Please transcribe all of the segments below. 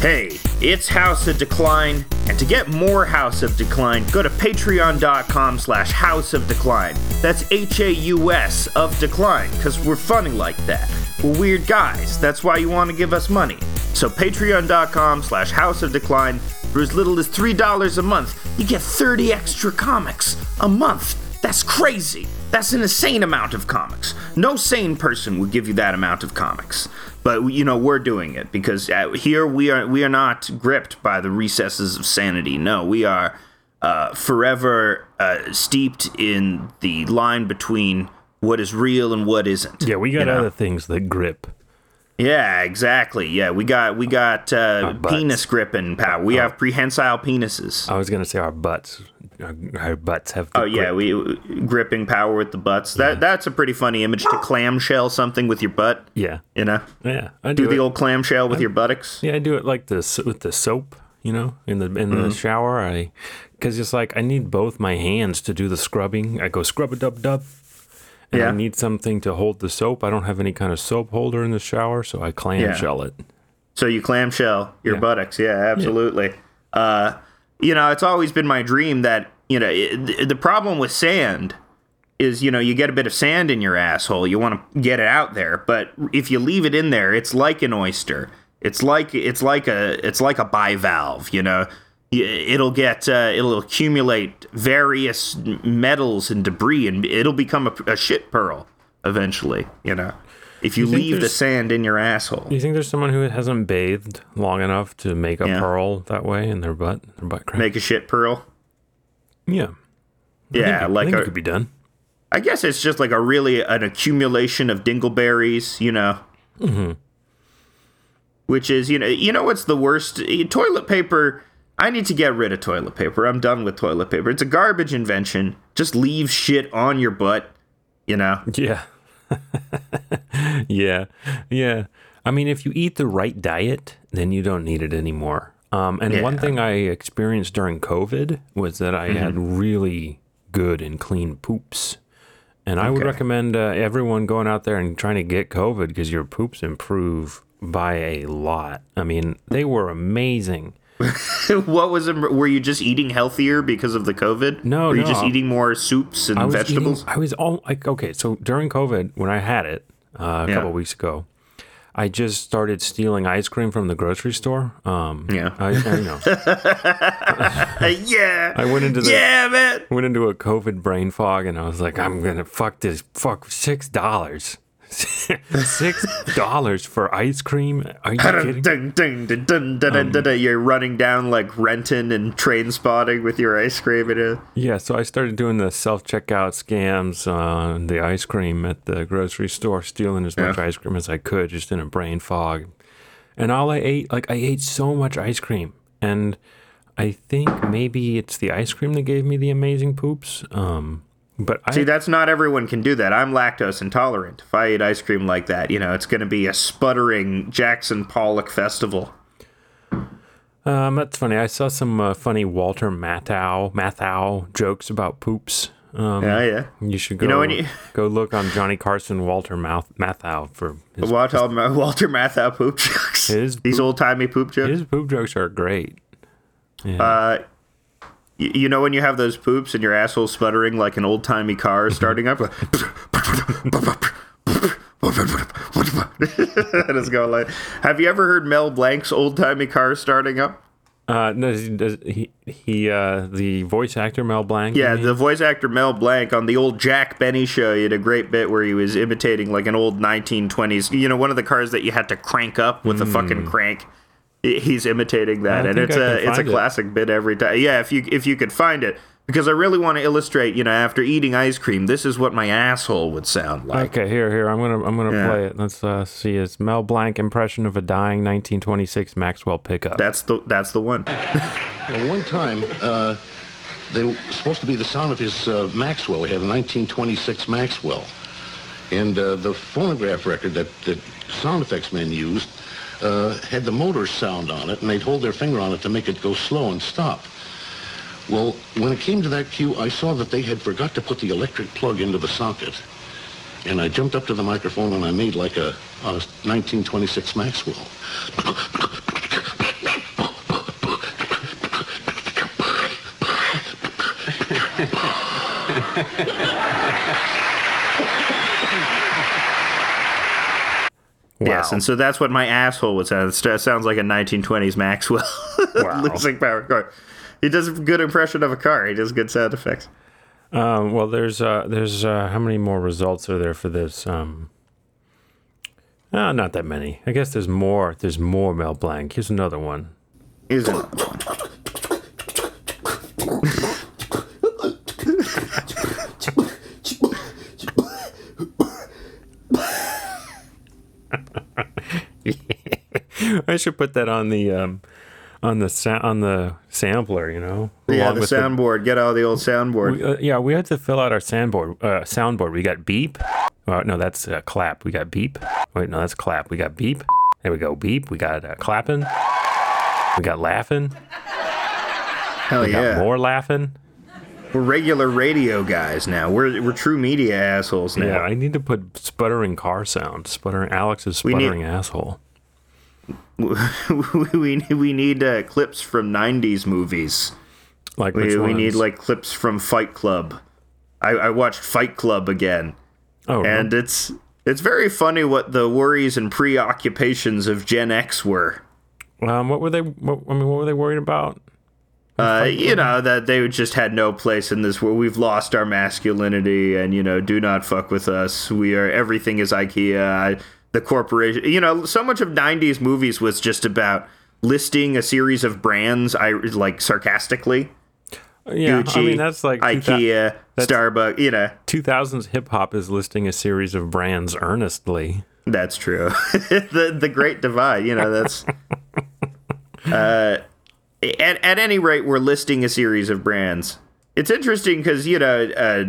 Hey, it's Haus of Decline, and to get more Haus of Decline, go to patreon.com slash Haus of Decline. That's H-A-U-S of Decline, because we're funny like that. We're weird guys, that's why you want to give us money. So patreon.com slash Haus of Decline, for as little as $3 a month, you get 30 extra comics a month. That's crazy. That's an insane amount of comics. No sane person would give you that amount of comics. But you know we're doing it because uh, here we are. We are not gripped by the recesses of sanity. No, we are uh, forever uh, steeped in the line between what is real and what isn't. Yeah, we got you know? other things that grip. Yeah, exactly. Yeah, we got we got uh, penis gripping power. We have prehensile penises. I was gonna say our butts. Our, our butts have. Oh yeah, we gripping power with the butts. That that's a pretty funny image to clamshell something with your butt. yeah, You know, yeah. I do do, the old clamshell with your buttocks. Yeah, I do it like this with the soap. You know, in the in Mm-hmm. the shower. I because it's like I need both my hands to do the scrubbing. I go scrub a dub dub. And I need something to hold the soap. I don't have any kind of soap holder in the shower, so I clamshell it. So you clamshell your Yeah. buttocks. Yeah, absolutely. Uh, you know, it's always been my dream that you know it, the, problem with sand is you know you get a bit of sand in your asshole. You want to get it out there, but if you leave it in there, it's like an oyster. It's like it's like a it's like a bivalve. You know, it'll get uh, it'll accumulate various metals and debris, and it'll become a, a shit pearl eventually. You know. If you, think leave the sand in your asshole, Do you think there's someone who hasn't bathed long enough to make a Yeah. pearl that way in their butt, their butt crack? make a shit pearl. yeah, Yeah, I like think a, it could be done. I guess it's just like a really an accumulation of dingleberries, you know. Mm-hmm. Which is, you know, you know what's the worst? Eh, Toilet paper. I need to get rid of toilet paper. I'm done with toilet paper. It's a garbage invention. Just leave shit on your butt, you know. Yeah. yeah. Yeah. I mean, if you eat the right diet, then you don't need it anymore. Um, and one thing I experienced during COVID was that I had Mm-hmm. really good and clean poops. And I would recommend uh, everyone going out there and trying to get COVID because your poops improve by a lot. I mean, they were amazing. what was it? Were you just eating healthier because of the COVID? No, Were you no. just eating more soups and I vegetables? Eating, I was all like, okay, so during COVID, when I had it uh, a Yeah. couple weeks ago, I just started stealing ice cream from the grocery store. Um, Yeah. I, I know. Yeah. I went into the yeah, man. went into a COVID brain fog, and I was like, I'm gonna fuck this. Fuck six dollars. Six dollars for ice cream? Are you kidding? You're running down like Renton and Trainspotting with your ice cream. And, uh, Yeah, so I started doing the self checkout scams on the ice cream at the grocery store, stealing as much Yeah. ice cream as I could, just in a brain fog. And all I ate, like I ate so much ice cream, and I think maybe it's the ice cream that gave me the amazing poops. Um, but I See, that's not everyone can do that. I'm lactose intolerant. If I eat ice cream like that, you know, it's going to be a sputtering Jackson Pollock festival. Um, that's funny. I saw some uh, funny Walter Matthau Matthau jokes about poops. Um, Yeah, yeah. you should go You know, you- go look on Johnny Carson Walter Mouth Matthau for his, Walter, Walter Matthau poop jokes. His These old timey poop jokes. his poop jokes are great. Uh, y- you know when you have those poops and your asshole sputtering like an old timey car starting up. and it's going like. Have you ever heard Mel Blanc's old timey car starting up? Uh, no, does, does he he uh the voice actor Mel Blanc? Yeah, the voice actor Mel Blanc on the old Jack Benny show, he had a great bit where he was imitating like an old 1920s, you know, one of the cars that you had to crank up with a fucking crank. I- He's imitating that. And it's I a it's a find it. classic bit every time. Yeah, if you if you could find it, because I really want to illustrate, you know, after eating ice cream, this is what my asshole would sound like. Okay, here, here. I'm gonna, I'm gonna Yeah. play it. Let's uh, see. It's Mel Blanc impression of a dying 1926 Maxwell pickup. That's the that's the one. Well, one time, uh, they were supposed to be the sound of his uh, Maxwell. He had a 1926 Maxwell. And uh, the phonograph record that, that sound effects men used uh, had the motor sound on it, and they'd hold their finger on it to make it go slow and stop. Well, when it came to that cue, I saw that they had forgot to put the electric plug into the socket. And I jumped up to the microphone and I made like a, a 1926 Maxwell. Yes, and so that's what my asshole would sound. It sounds like a 1920s Maxwell Wow. losing power car. He does a good impression of a car. He does good sound effects. Um, well, there's uh, there's uh, how many more results are there for this? Um, uh, not that many. I guess there's more. There's more Mel Blanc. Here's another one. Here's another one. I should put that on the um, on the sa- on the sampler. You know. Yeah, the soundboard. Get out the old soundboard. We, uh, yeah, we had to fill out our soundboard. Uh, soundboard. We got beep. Oh, no, that's uh, clap. We got beep. Wait, no, that's clap. We got beep. There we go. Beep. We got uh, clapping. We got laughing. Hell We got yeah. more laughing. We're regular radio guys now. We're we're true media assholes now. Yeah, I need to put sputtering car sound. Sputtering Alex's We need- sputtering asshole. we we need uh, clips from 90s movies. Like We, we need like clips from Fight Club. I, I watched Fight Club again, oh and it's it's very funny what the worries and preoccupations of Gen X were. um, what were they? What, I mean, what were they worried about? Uh, you know that they just had no place in this world. We've lost our masculinity, and you know, do not fuck with us. We are everything is IKEA. I, the corporation. You know, so much of '90s movies was just about listing a series of brands. I like sarcastically. Yeah, Gucci, I mean that's like IKEA, Starbucks. You know, Two thousands hip hop is listing a series of brands earnestly. That's true. the the great divide, you know, that's uh at at any rate we're listing a series of brands. It's interesting because you know uh,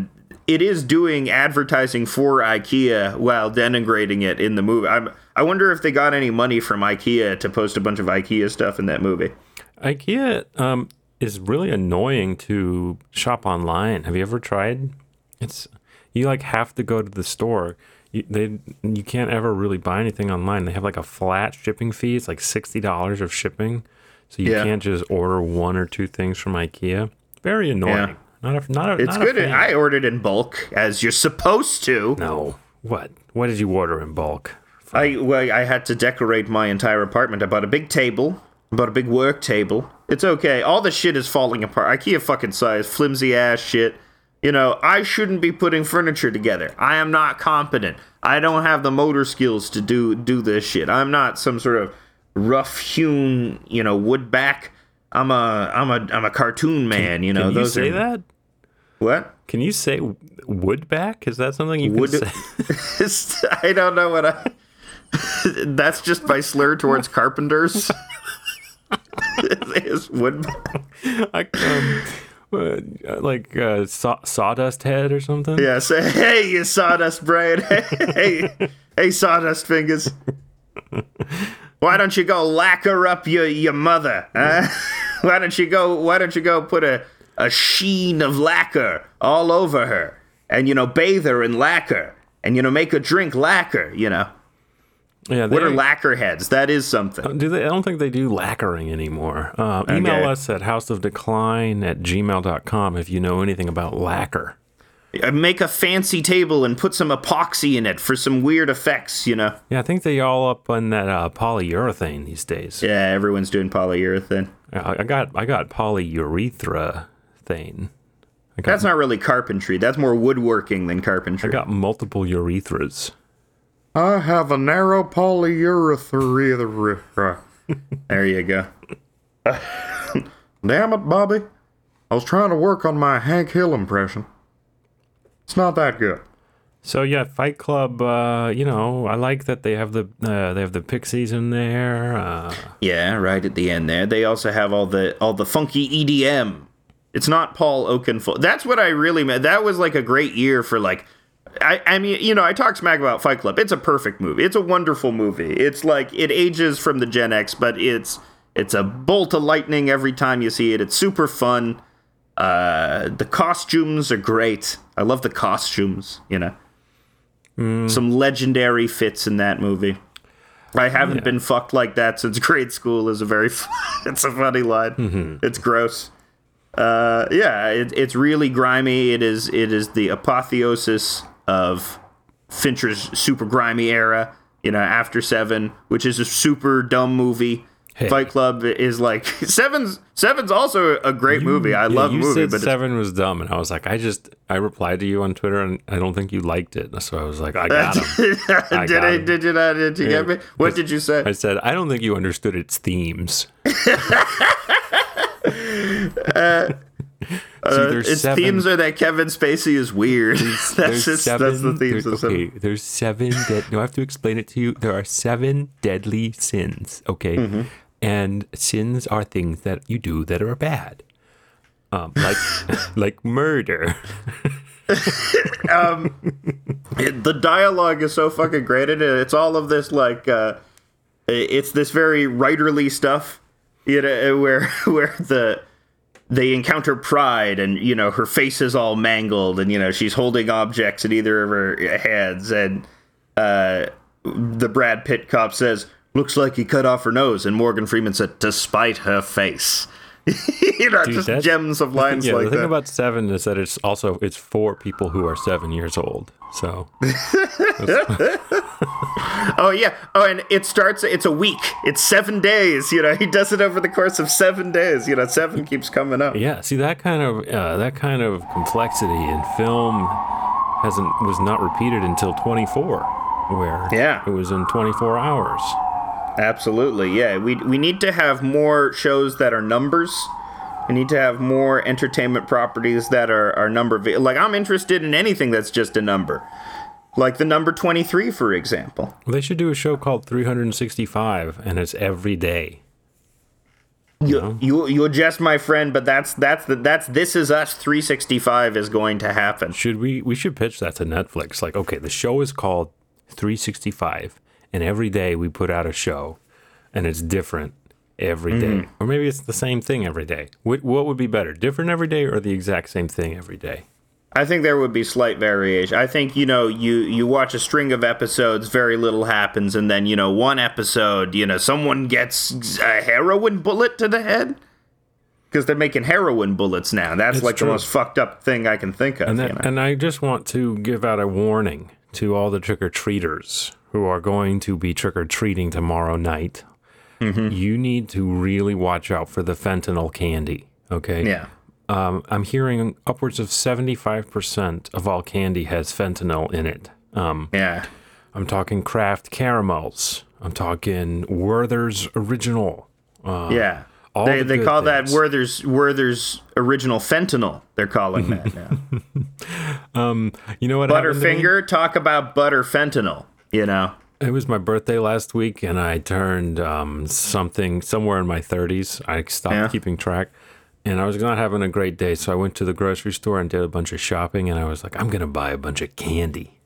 it is doing advertising for IKEA while denigrating it in the movie. I'm, I wonder if they got any money from IKEA to post a bunch of IKEA stuff in that movie. IKEA um, is really annoying to shop online. Have you ever tried? It's you like have to go to the store. You, they you can't ever really buy anything online. They have like a flat shipping fee. It's like sixty dollars of shipping, so you Yeah. can't just order one or two things from IKEA. Very annoying. Yeah. Not a not a. It's not good. I ordered in bulk as you're supposed to. no. What? What did you order in bulk? I well, I had to decorate my entire apartment. I bought a big table. I bought a big work table. It's okay. All the shit is falling apart. IKEA fucking size, flimsy ass shit. You know, I shouldn't be putting furniture together. I am not competent. I don't have the motor skills to do do this shit. I'm not some sort of rough hewn, you know, wood back. I'm a I'm a I'm a cartoon man. you know, Can you those say are that? What Can you say woodback? Is that something you Wood- can say? I don't know what I. That's just my slur towards carpenters. It's wood. like, um, uh, like uh, saw- sawdust head or something. Yeah, say, hey, you sawdust brain. Hey, hey, hey, sawdust fingers. Why don't you go lacquer up your your mother? Huh? Why don't you go? Why don't you go put a a sheen of lacquer all over her, and you know bathe her in lacquer, and you know make her drink lacquer. You know yeah. what are lacquer heads? That is something. do they? I don't think they do lacquering anymore. Uh, email Okay. us at hausofdecline at gmail.com if you know anything about lacquer. Uh, Make a fancy table and put some epoxy in it for some weird effects. You know. Yeah, I think they all up on that uh, polyurethane these days. Yeah, everyone's doing polyurethane. I, I got I got polyurethra thane. I got, That's not really carpentry. That's more woodworking than carpentry. I got multiple urethras. I have a narrow polyurethra. there you go. Damn it, Bobby. I was trying to work on my Hank Hill impression. It's not that good. So yeah, Fight Club. Uh, you know, I like that they have the uh, they have the Pixies in there. Uh, Yeah, right at the end there. They also have all the all the funky EDM. It's not Paul Oakenfold. That's what I really meant. That was like a great year for like I, I mean, you know, I talk smack about Fight Club. It's a perfect movie. It's a wonderful movie. It's like it ages from the Gen X, but it's it's a bolt of lightning every time you see it. It's super fun. Uh, the costumes are great. I love the costumes. You know, some legendary fits in that movie. I haven't been fucked like that since grade school is a very. it's a funny line. It's gross. Uh, yeah, it, it's really grimy. It is it is the apotheosis of Fincher's super grimy era. You know, after Seven, which is a super dumb movie. Hey. Fight Club is like Seven's. Seven's also a great movie. I Yeah, love you movie, said but seven was dumb, and I was like, I just I replied to you on Twitter, and I don't think you liked it. So I was like, I got him. I did got I? him. Did you not? Did you get me? What did you say? I said, I don't think you understood its themes. See, Uh, its seven- themes are that Kevin Spacey is weird. that's there's just seven, that's the themes there's, of Seven. okay, there's seven. Dead, no, I have to explain it to you. There are seven deadly sins. Okay, Mm-hmm. and sins are things that you do that are bad, um, like like murder. It- the dialogue is so fucking great it. It's all of this like uh it's this very writerly stuff, you know, where where the they encounter pride and you know her face is all mangled and you know she's holding objects in either of her hands and uh the Brad Pitt cop says looks like he cut off her nose and Morgan Freeman said despite her face. you know, just gems of lines yeah, like the thing that. about seven is that it's also it's for people who are seven years old. So Oh yeah. Oh, and it starts. It's a week. It's seven days. You know, he does it over the course of seven days. You know, seven keeps coming up. yeah, see that kind of uh, that kind of complexity in film hasn't was not repeated until 24, where Yeah. it was in 24 hours. Absolutely. Yeah. We we need to have more shows that are numbers. We need to have more entertainment properties that are are number. Like I'm interested in anything that's just a number. Like the number 23, for example. They should do a show called 365, and it's every day. You, you you adjust, my friend, but that's that's the that's this is us 365 is going to happen. Should we? We should pitch that to Netflix. Like, okay, the show is called 365, and every day we put out a show, and it's different every day. Mm-hmm. or maybe it's the same thing every day. What, what would be better, different every day, or the exact same thing every day? I think there would be slight variation. I think you know you you watch a string of episodes, very little happens, and then you know one episode, you know someone gets a heroin bullet to the head because they're making heroin bullets now. That's It's like true. the most fucked up thing I can think of. And you know? and I just want to give out a warning to all the trick or treaters who are going to be trick or treating tomorrow night. You need to really watch out for the fentanyl candy. Okay. yeah, Um, I'm hearing upwards of 75% of all candy has fentanyl in it. Um, yeah, I'm talking Kraft caramels. I'm talking Werther's Original. yeah. Uh, all They the they call that things. Werther's Werther's original fentanyl. They're calling that now. You know what? happened to me? Butterfinger, talk about butter fentanyl. You know. It was my birthday last week, and I turned um, something somewhere in my 30s. I stopped Yeah. keeping track, and I was not having a great day. So I went to the grocery store and did a bunch of shopping, and I was like, I'm gonna buy a bunch of candy.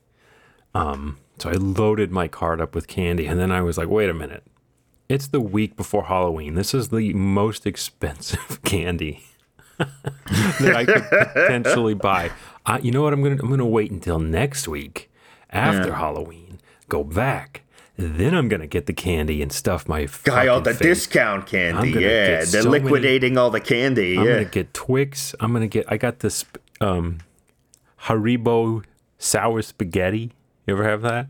Um, so I loaded my cart up with candy, and then I was like, wait a minute, it's the week before Halloween. This is the most expensive candy that I could potentially buy. I, you know what? I'm gonna I'm gonna wait until next week after Halloween. Go back. Then I'm gonna get the candy and stuff my Guy, all the face. discount candy. Yeah, they're so many- liquidating all the candy. I'm yeah. gonna get Twix. I'm gonna get. I got this um, Haribo sour spaghetti. You ever have that?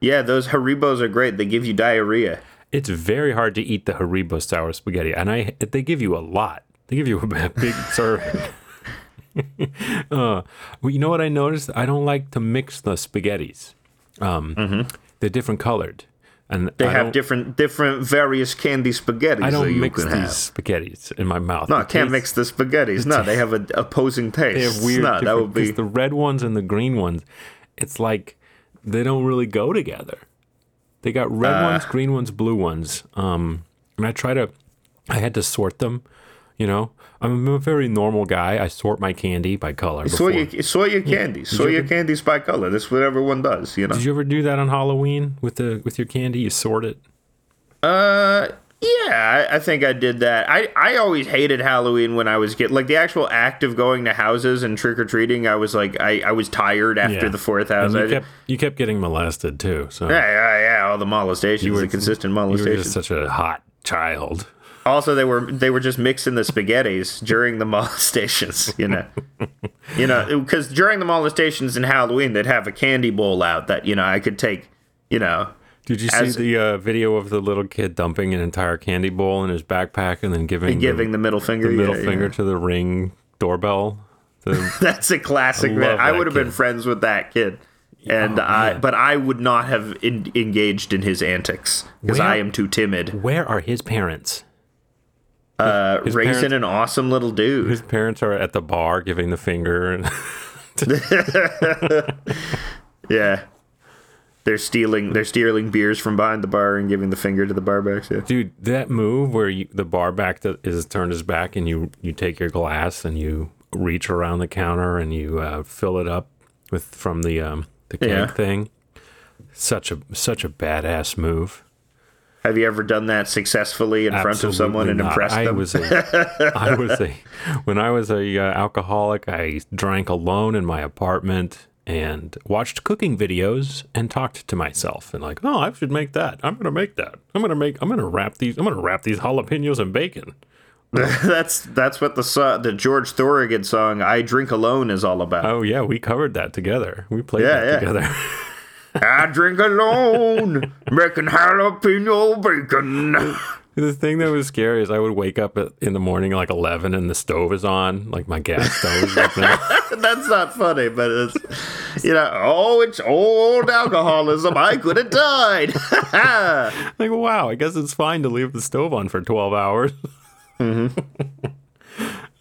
Yeah, those Haribos are great. They give you diarrhea. It's very hard to eat the Haribo sour spaghetti, and I they give you a lot. They give you a big serving. uh, well, you know what I noticed? I don't like to mix the spaghettis. Um, They're different colored, and Mm-hmm. They I have different, different various candy spaghettis I don't mix these have. spaghettis in my mouth. No, I can't mix the spaghettis. No, they have an opposing taste. They have weird. No, that would be the red ones and the green ones. It's like they don't really go together. They got red Uh. ones, green ones, blue ones. Um, and I try to. I had to sort them. You know, I'm a very normal guy. I sort my candy by color. Sort your, sort your candies. Sort your candies by color. That's what everyone does, you know? Did you ever do that on Halloween with the with your candy? You sort it. Uh, yeah, I, I think I did that. I, I always hated Halloween when I was kid. Like the actual act of going to houses and trick or treating, I was like, I, I was tired after Yeah. the fourth house. You kept you kept getting molested too. So yeah, yeah, yeah. All the molestations, were- the consistent molestation. you were just such a hot child. Also, they were they were just mixing the spaghettis during the molestations. You know, you know, because during the molestations in Halloween, they'd have a candy bowl out that you know I could take. You know, Did you see the uh, video of the little kid dumping an entire candy bowl in his backpack and then giving giving the, the middle finger. the middle yeah, finger yeah. to the ring doorbell? The, That's a classic. I man. I would have been friends with that kid. And Oh, I, but I would not have in, engaged in his antics because I am too timid. where are his parents? Uh, his raising parents- an awesome little dude. His parents are at the bar giving the finger. And Yeah. They're stealing they're stealing beers from behind the bar and giving the finger to the barbacks. Yeah. Dude, that move where you, the bar back that is turned his back and you you take your glass and you reach around the counter and you uh, fill it up with from the um, the keg Yeah. thing. Such a such a badass move. Have you ever done that successfully in front of someone and Absolutely impressed not. I them? was a, I was a when I was a uh, alcoholic. I drank alone in my apartment and watched cooking videos and talked to myself and like, oh, I should make that. I'm gonna make that. I'm gonna make. I'm gonna wrap these. I'm gonna wrap these jalapenos in bacon. that's that's what the so- the George Thorogood song "I Drink Alone" is all about. Oh yeah, we covered that together. We played Yeah, that yeah. together. I drink alone, making jalapeno bacon. the thing that was scary is I would wake up at, in the morning like 11 and the stove is on, like my gas stove. is open. That's not funny, but it's you know, oh, it's old alcoholism. I could have died. like wow, I guess it's fine to leave the stove on for 12 hours.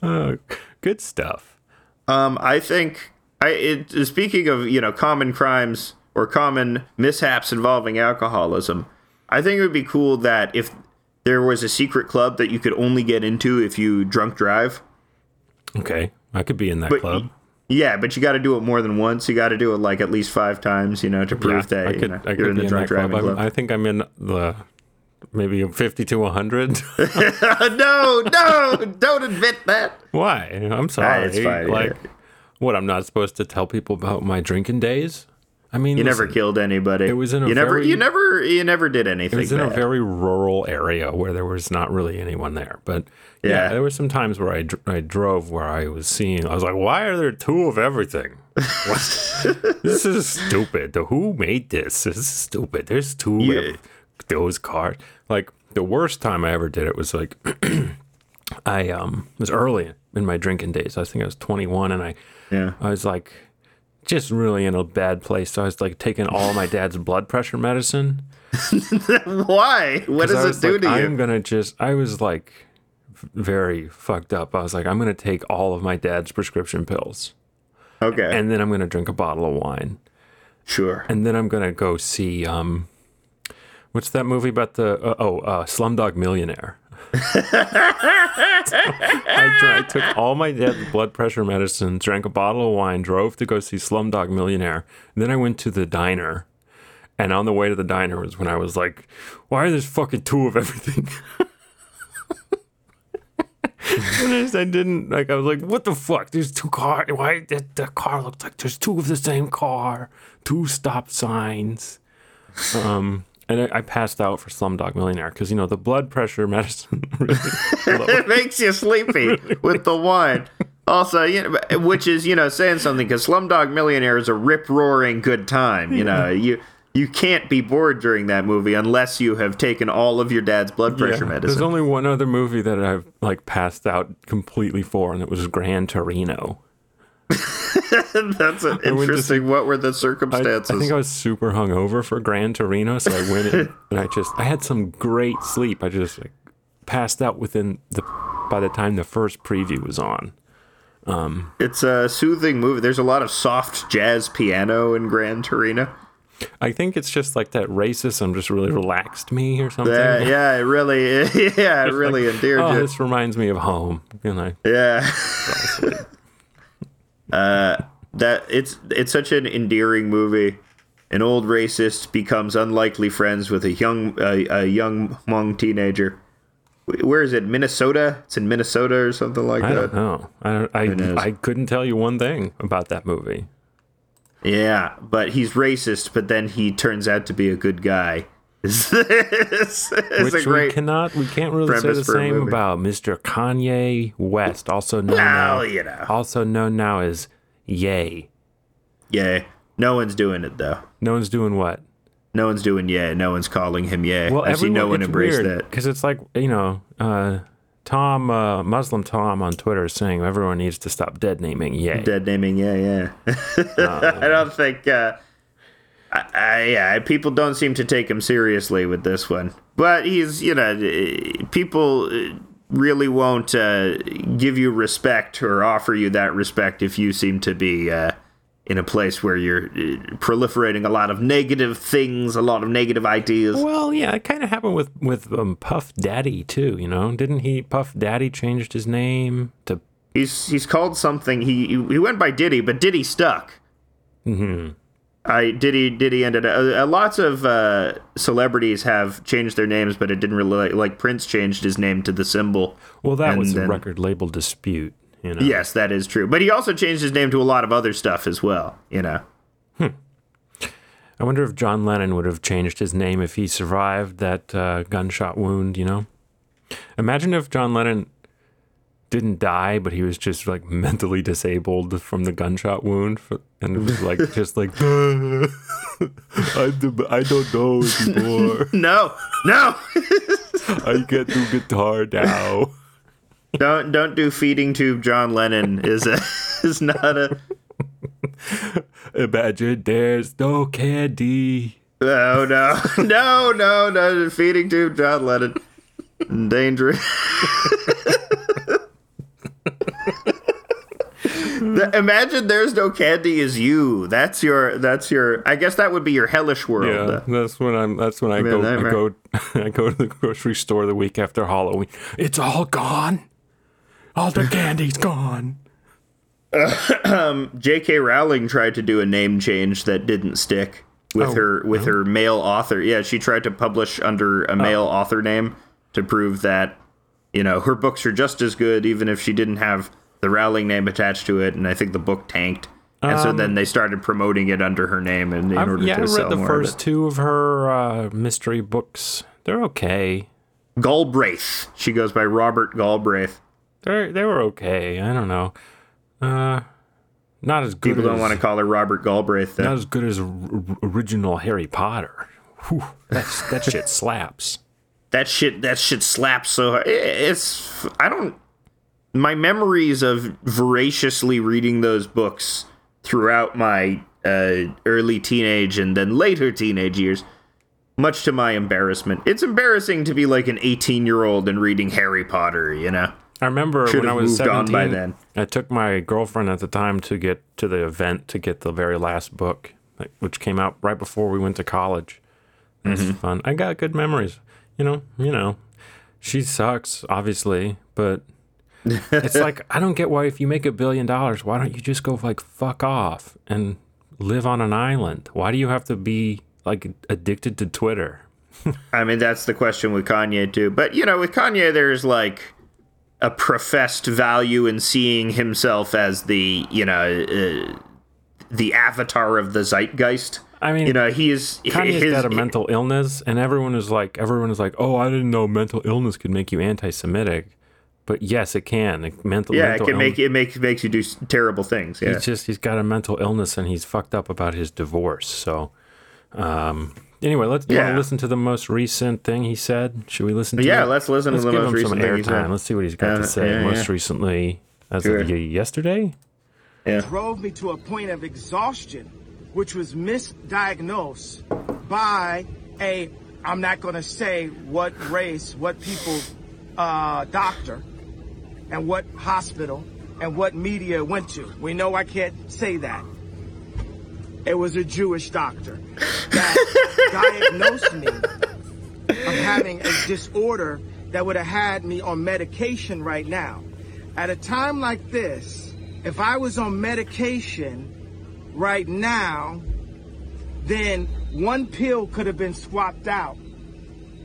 Uh, good stuff. Um, I think I it, speaking of you know common crimes or common mishaps involving alcoholism, I think it would be cool that if there was a secret club that you could only get into if you drunk drive. Okay, I could be in that But club. yeah, but you got to do it more than once. You got to do it like at least five times, you know, to prove that I you could, know, I you're could in the in drunk club. driving I'm- club. I think I'm in the maybe 50 to 100. no, no, don't admit that. Why? I'm sorry. fine, yeah. Like, what? I'm not supposed to tell people about my drinking days? I mean, You never killed anybody. It was in a you never, very- you never, you never did anything. It was in a very rural area where there was not really anyone there. But yeah, Yeah. there were some times where I, I drove where I was seeing, I was like, why are there two of everything? This is stupid. The- Who made this? This is stupid. There's two Yeah. of those cars. Like the worst time I ever did it was like, I um was early in my drinking days. I think I was 21 and I, yeah. I was like, just really in a bad place. So I was like taking all my dad's blood pressure medicine. Why? What does it do like, to you? I'm gonna just. I was like, very fucked up. I was like, I'm gonna take all of my dad's prescription pills, okay, and then I'm gonna drink a bottle of wine, sure. and then I'm gonna go see um, what's that movie about the uh, oh uh, Slumdog Millionaire. I, dra- I took all my blood pressure medicine, drank a bottle of wine, drove to go see Slumdog Millionaire. Then I went to the diner. And on the way to the diner was when I was like, why are there fucking two of everything? And I just- I didn't like. I was like, "What the fuck? There's two cars. Why the, the car looked like there's two of the same car, two stop signs." Um, and I, I passed out for Slumdog Millionaire because you know the blood pressure medicine really it makes you sleepy with the wine. Also, you know, which is you know saying something because Slumdog Millionaire is a rip roaring good time. You know, you you can't be bored during that movie unless you have taken all of your dad's blood pressure Yeah. There's only one other movie that I've like passed out completely for, and it was Gran Torino. That's an went to interesting. What were the circumstances? I think I was super hungover for Gran Torino, so I went in and I just I had some great sleep. I just like, passed out within the by the time the first preview was on. Um, it's a soothing movie. There's a lot of soft jazz piano in Gran Torino. I think it's just like that racism just really relaxed me or something. Yeah, yeah, it really, yeah, it really endeared Oh, you. this reminds me of home. You know, Yeah. Uh, that it's it's such an endearing movie. An old racist becomes unlikely friends with a young uh, a young Hmong teenager. Where is it? Minnesota? It's in Minnesota or something like I that. don't know. I don't, knows? I I couldn't tell you one thing about that movie. Yeah, but he's racist. But then he turns out to be a good guy, Is this is Which a great we cannot, we can't really say the same movie. about Mr. Kanye West, also known Well, now, you know. also known now as Ye. Yeah. No one's doing it though. No one's doing what? No one's doing yeah. No one's calling him yeah. Well, I see no one embrace that. because it's like you know, uh, Tom uh, Muslim Tom on Twitter is saying everyone needs to stop dead naming Ye. Dead naming, yeah, yeah. Uh, I don't think. Uh, I, I, yeah, people don't seem to take him seriously with this one. But he's, you know, people really won't uh, give you respect or offer you that respect if you seem to be uh, in a place where you're eh, proliferating a lot of negative things, a lot of negative ideas. Well, yeah, it kind of happened with with um, Puff Daddy too. You know, didn't he? Puff Daddy changed his name to. He's he's called something. He he went by Diddy, but Diddy stuck. Mm-hmm. I Diddy Diddy ended up. Uh, lots of uh, celebrities have changed their names, but it didn't really like, Prince changed his name to the symbol. Well, that was a record label dispute. You know. Yes, that is true. But he also changed his name to a lot of other stuff as well. You know. I wonder if John Lennon would have changed his name if he survived that uh, gunshot wound, you know? Imagine if John Lennon didn't die, but he was just like mentally disabled from the gunshot wound. For, and it was like, just like, I, do, I don't know anymore. No, no, I get to guitar now. don't don't do feeding tube. John Lennon is a is not a. Imagine there's no candy. Oh no, no, no, no! Feeding tube. John Lennon. Dangerous. The- Imagine there's no candy is you. That's your. That's your. I guess that would be your hellish world. Yeah, that's when I'm. That's when I Man, go. I go. I go to the grocery store the week after Halloween. It's all gone. All the candy's gone. J.K. Rowling tried to do a name change that didn't stick with Oh, her with her male author. Yeah, she tried to publish under Oh. a male author name to prove that you know her books are just as good, even if she didn't have the Rowling name attached to it. And I think the book tanked, and so then they started promoting it under her name, and in Um, I've, order yeah, to I sell read the first two of her uh, mystery books. They're okay. Galbraith. She goes by Robert Galbraith. They they were okay. I don't know. Uh, not as good. People don't want to call her Robert Galbraith. Not as good as r- r- original Harry Potter. Whew, that's, that shit slaps. That shit that shit slaps so hard. it's i don't my memories of voraciously reading those books throughout my uh, early teenage and then later teenage years much to my embarrassment it's embarrassing to be like an 18 year old and reading harry potter you know I remember Should when I was moved 17, by then. I took my girlfriend at the time to get to the event to get the very last book, which came out right before we went to college. Mm-hmm. fun. I got good memories. You know, you know, she sucks, obviously, but it's like I don't get why if you make a billion dollars, why don't you just go like fuck off and live on an island? Why do you have to be like addicted to Twitter? i mean that's the question with kanye too but you know with kanye there's like a professed value in seeing himself as the you know uh, the avatar of the zeitgeist I mean, you know he's Kanye's his, got a mental illness, and everyone is like, everyone is like, oh, I didn't know mental illness could make you anti-Semitic, but yes, it can. Like, mental, yeah it mental can make it makes makes you do terrible things yeah He's just he's got a mental illness, and he's fucked up about his divorce. So, um, anyway, let's do want Yeah. to listen to the most recent thing he said. Should we listen to? Yeah, it? let's listen Let's the give most him recent some thing he said. airtime. Let's see what he's got Uh, to say. yeah, most yeah. recently, as Sure. of y- yesterday. drove me to a point of exhaustion, which was misdiagnosed by a, I'm not going to say what race, what people, uh, doctor, and what hospital, and what media went to. We know I can't say that. It was a Jewish doctor that diagnosed me of having a disorder that would have had me on medication right now. At a time like this, if I was on medication right now, then one pill could have been swapped out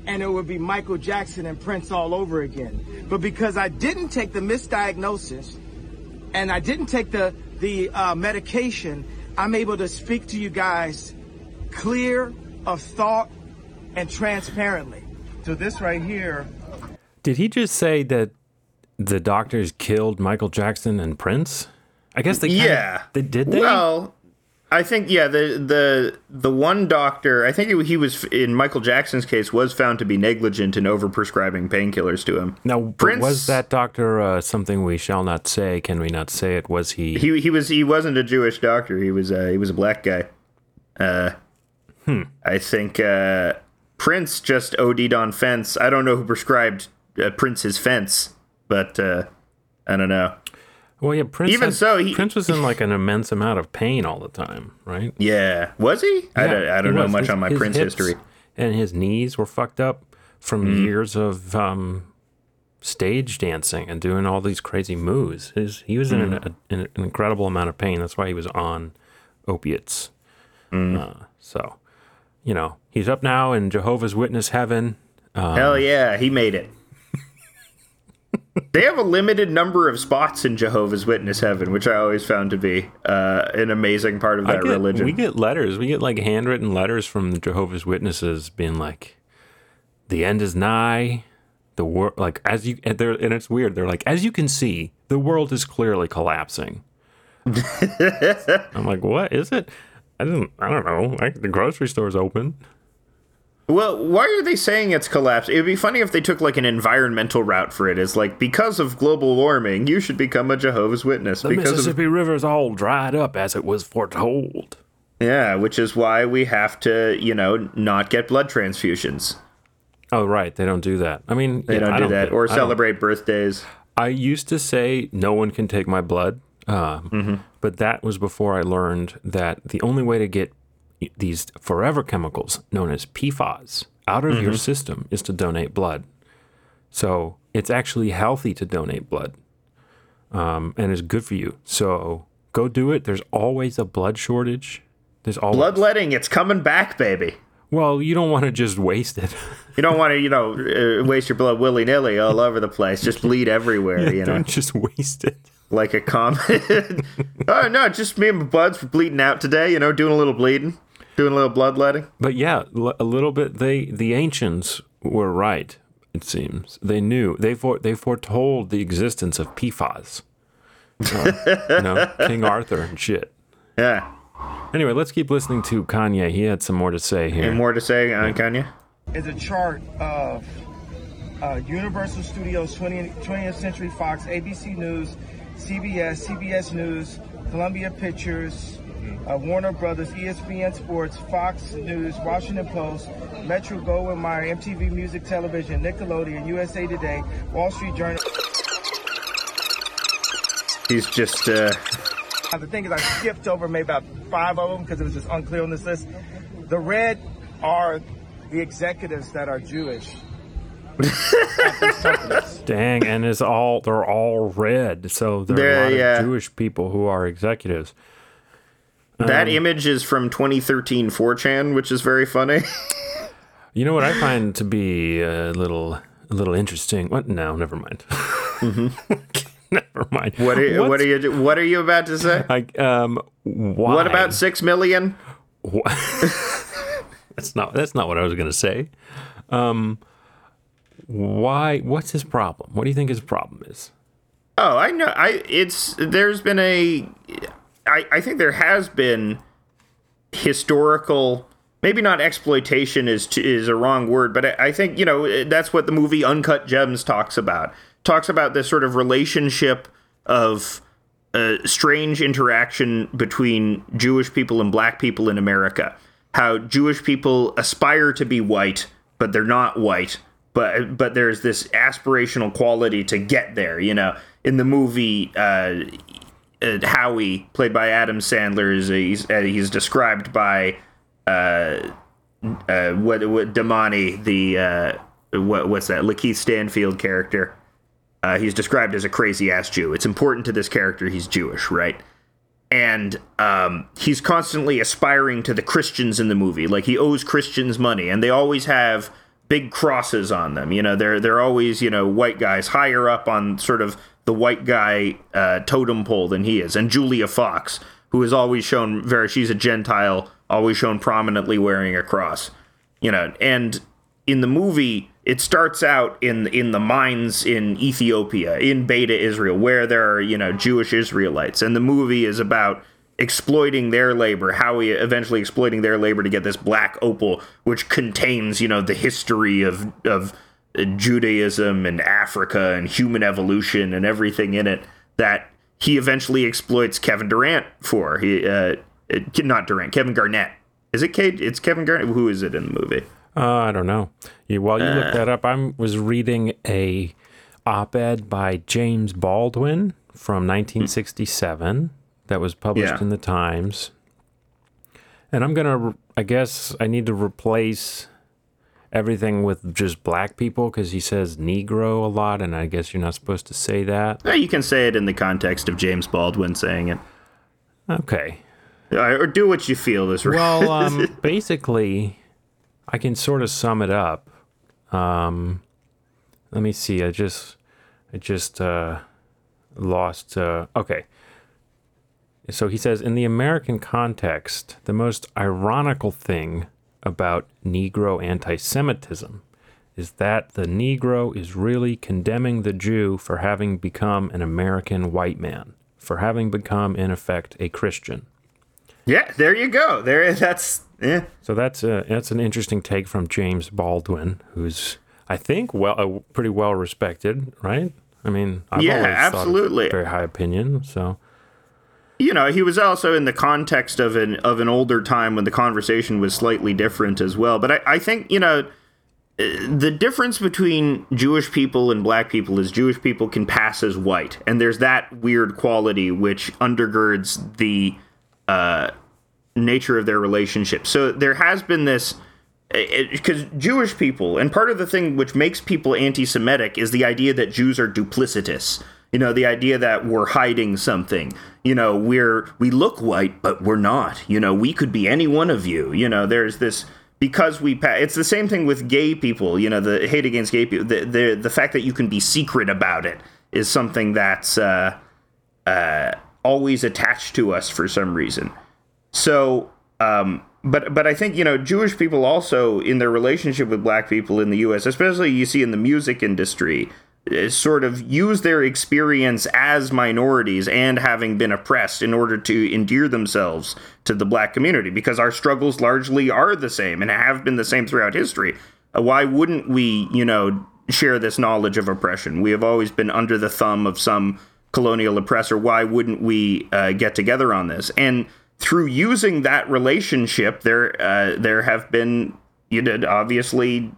and it would be Michael Jackson and Prince all over again. But because I didn't take the misdiagnosis and I didn't take the, the uh, medication, I'm able to speak to you guys clear of thought and transparently. So this right here, Did he just say that the doctors killed Michael Jackson and Prince? I guess they kinda- Yeah. they did they Well, I think yeah the the the one doctor I think he, he was in Michael Jackson's case was found to be negligent in overprescribing painkillers to him. now Prince- was that doctor uh, something we shall not say? Can we not say it? Was he? He he was he wasn't a Jewish doctor. He was uh, he was a black guy. Uh, I think uh, Prince just OD'd on fent. I don't know who prescribed uh, Prince's fent, but uh, I don't know. Well, yeah. Prince. Even had- so, he- Prince was in like an immense amount of pain all the time, right? Yeah, was he? I Yeah, don't, I don't know was. much His- on my Prince history. And his knees were fucked up from Mm-hmm. years of um, stage dancing and doing all these crazy moves. His, he was in, Mm. an, in an incredible amount of pain. That's why he was on opiates. Mm. Uh, so, you know, he's up now in Jehovah's Witness heaven. Hell yeah, he made it. They have a limited number of spots in Jehovah's Witness heaven, which I always found to be uh, an amazing part of I that get- religion. We get letters. We get like handwritten letters from the Jehovah's Witnesses being like, "The end is nigh." The world, like as you, and, they're, and it's weird. They're like, as you can see, the world is clearly collapsing. I'm like, what is it? I didn't. I don't know. Like the grocery store's open. Well, why are they saying it's collapsed? It would be funny if they took like an environmental route for it. It's like because of global warming, you should become a Jehovah's Witness. The because of Mississippi River's all dried up as it was foretold. yeah, which is why we have to, you know, not get blood transfusions. Oh, right. They don't do that. I mean, They don't do that, or celebrate birthdays. I used to say no one can take my blood, um, Mm-hmm. but that was before I learned that the only way to get these forever chemicals known as PFAS out of Mm-hmm. your system is to donate blood. So it's actually healthy to donate blood, um, and it's good for you. So go do it. There's always a blood shortage. There's always Bloodletting, it's coming back, baby. well, you don't want to just waste it. You don't want to, you know, uh, waste your blood willy nilly all over the place. Just bleed everywhere, you know, don't just waste it. Like a comet. oh no, just me and my buds were bleeding out today. You know, doing a little bleeding, doing a little bloodletting. But yeah, a little bit. They the ancients were right. It seems they knew they fore, they foretold the existence of PFAS. Uh, you know, King Arthur and shit. Yeah. Anyway, let's keep listening to Kanye. He had some more to say here. Any more to say on Kanye? is a chart of uh, Universal Studios, 20, 20th Century Fox, ABC News, CBS, CBS News, Columbia Pictures, uh, Warner Brothers, ESPN Sports, Fox News, Washington Post, Metro Goldwyn Mayer, MTV Music Television, Nickelodeon, USA Today, Wall Street Journal. He's just uh, Uh, The thing is, I skipped over maybe about five of them because it was just unclear on this list. The red are the executives that are Jewish. At these companies. Dang, and it's all they're all red. So there are a lot yeah. of Jewish people who are executives. that image is from 2013 4chan, which is very funny. You know what I find to be a little a little interesting. What? No, never mind. never mind. what are, what are you what are you about to say? Like, um, why? What about 6 million? That's not. That's not what I was gonna say. Um, why? What's his problem? What do you think his problem is? Oh, I know. I it's there's been a I I think there has been historical maybe not exploitation is to, is a wrong word, but I, I think you know that's what the movie Uncut Gems talks about. Talks about this sort of relationship of uh, strange interaction between Jewish people and black people in America. How Jewish people aspire to be white, but they're not white. But but there's this aspirational quality to get there. You know, in the movie, uh, uh, Howie, played by Adam Sandler, is he's, uh, he's described by uh, uh, what what Demany, the uh, what what's that? Lakeith Stanfield character. He's described as a crazy ass Jew. It's important to this character he's Jewish, right? And um, he's constantly aspiring to the Christians in the movie. Like he owes Christians money, and they always have big crosses on them. You know, they're they're always you know white guys higher up on sort of the white guy uh, totem pole than he is. And Julia Fox, who is always shown very, she's a Gentile, always shown prominently wearing a cross. you know, and in the movie it starts out in in the mines in Ethiopia, in Beta Israel, where there are, you know, Jewish Israelites. And the movie is about exploiting their labor, how we eventually exploiting their labor to get this black opal, which contains, you know, the history of of Judaism and Africa and human evolution and everything in it that he eventually exploits Kevin Durant for. He uh, not Durant, Kevin Garnett. Is it Kate? It's Kevin Garnett. Who is it in the movie? Uh, I don't know. You, while you look that up, I was reading a op-ed by James Baldwin from 1967 that was published Yeah. in the Times. And I'm gonna, I guess, I need to replace everything with just black people because he says Negro a lot, and I guess you're not supposed to say that. You can say it in the context of James Baldwin saying it, Okay. Or do what you feel is right. Well, um, basically, I can sort of sum it up. Um, let me see. I just, I just uh, lost. Uh, okay. So he says, in the American context, the most ironical thing about Negro anti-Semitism is that the Negro is really condemning the Jew for having become an American white man, for having become, in effect, a Christian. yeah, there you go. There, is, that's yeah. So that's a, that's an interesting take from James Baldwin, who's I think well uh, pretty well respected, right? I mean, I've Yeah, always thought of absolutely. very high opinion. So you know, he was also in the context of an of an older time when the conversation was slightly different as well. But I, I think you know uh, the difference between Jewish people and black people is Jewish people can pass as white, and there's that weird quality which undergirds the uh, nature of their relationship. So there has been this because Jewish people, and part of the thing which makes people anti-Semitic is the idea that Jews are duplicitous. You know, the idea that we're hiding something. You know, we're we look white, but we're not. You know, we could be any one of you. You know, there's this because we. Pa- it's the same thing with gay people. You know, the hate against gay people. The the the fact that you can be secret about it is something that's uh, uh, always attached to us for some reason. So, um, but but I think you know Jewish people also in their relationship with black people in the U.S., especially you see in the music industry, sort of use their experience as minorities and having been oppressed in order to endear themselves to the black community because our struggles largely are the same and have been the same throughout history. Uh, Why wouldn't we, you know, share this knowledge of oppression? We have always been under the thumb of some colonial oppressor. Why wouldn't we uh, get together on this? And through using that relationship, there uh, there have been you did obviously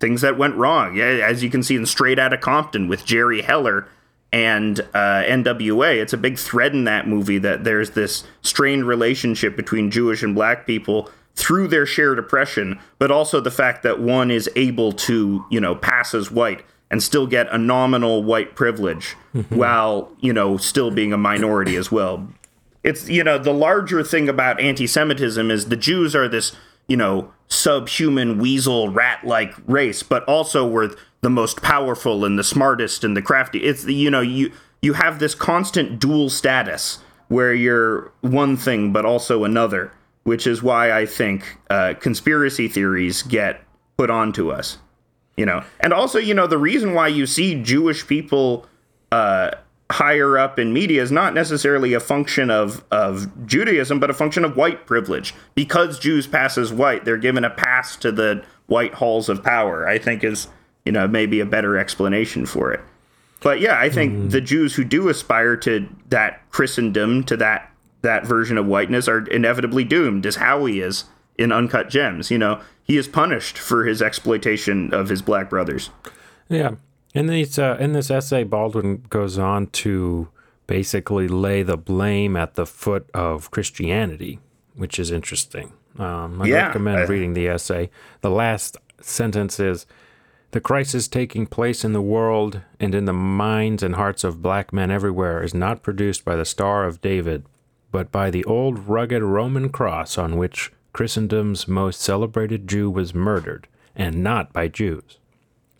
things that went wrong. Yeah, as you can see in Straight Outta Compton with Jerry Heller and uh, NWA, it's a big thread in that movie that there's this strained relationship between Jewish and black people through their shared oppression, but also the fact that one is able to, you know, pass as white and still get a nominal white privilege while, you know, still being a minority as well. It's, you know, the larger thing about anti Semitism is the Jews are this, you know, subhuman weasel rat like race, but also we're the most powerful and the smartest and the crafty. It's the, you know, you you have this constant dual status where you're one thing but also another, which is why I think uh, conspiracy theories get put onto us. You know, and also, you know, the reason why you see Jewish people uh, higher up in media is not necessarily a function of of Judaism, but a function of white privilege. Because Jews pass as white, they're given a pass to the white halls of power. I think is you know maybe a better explanation for it. But yeah, I think hmm. the Jews who do aspire to that Christendom, to that that version of whiteness, are inevitably doomed, as Howie is in Uncut Gems. You know, he is punished for his exploitation of his black brothers. Yeah. In these uh, in this essay, Baldwin goes on to basically lay the blame at the foot of Christianity, which is interesting. Um, I Yeah, recommend I- reading the essay. The last sentence is The crisis taking place in the world and in the minds and hearts of black men everywhere is not produced by the Star of David, but by the old rugged Roman cross on which Christendom's most celebrated Jew was murdered, and not by Jews.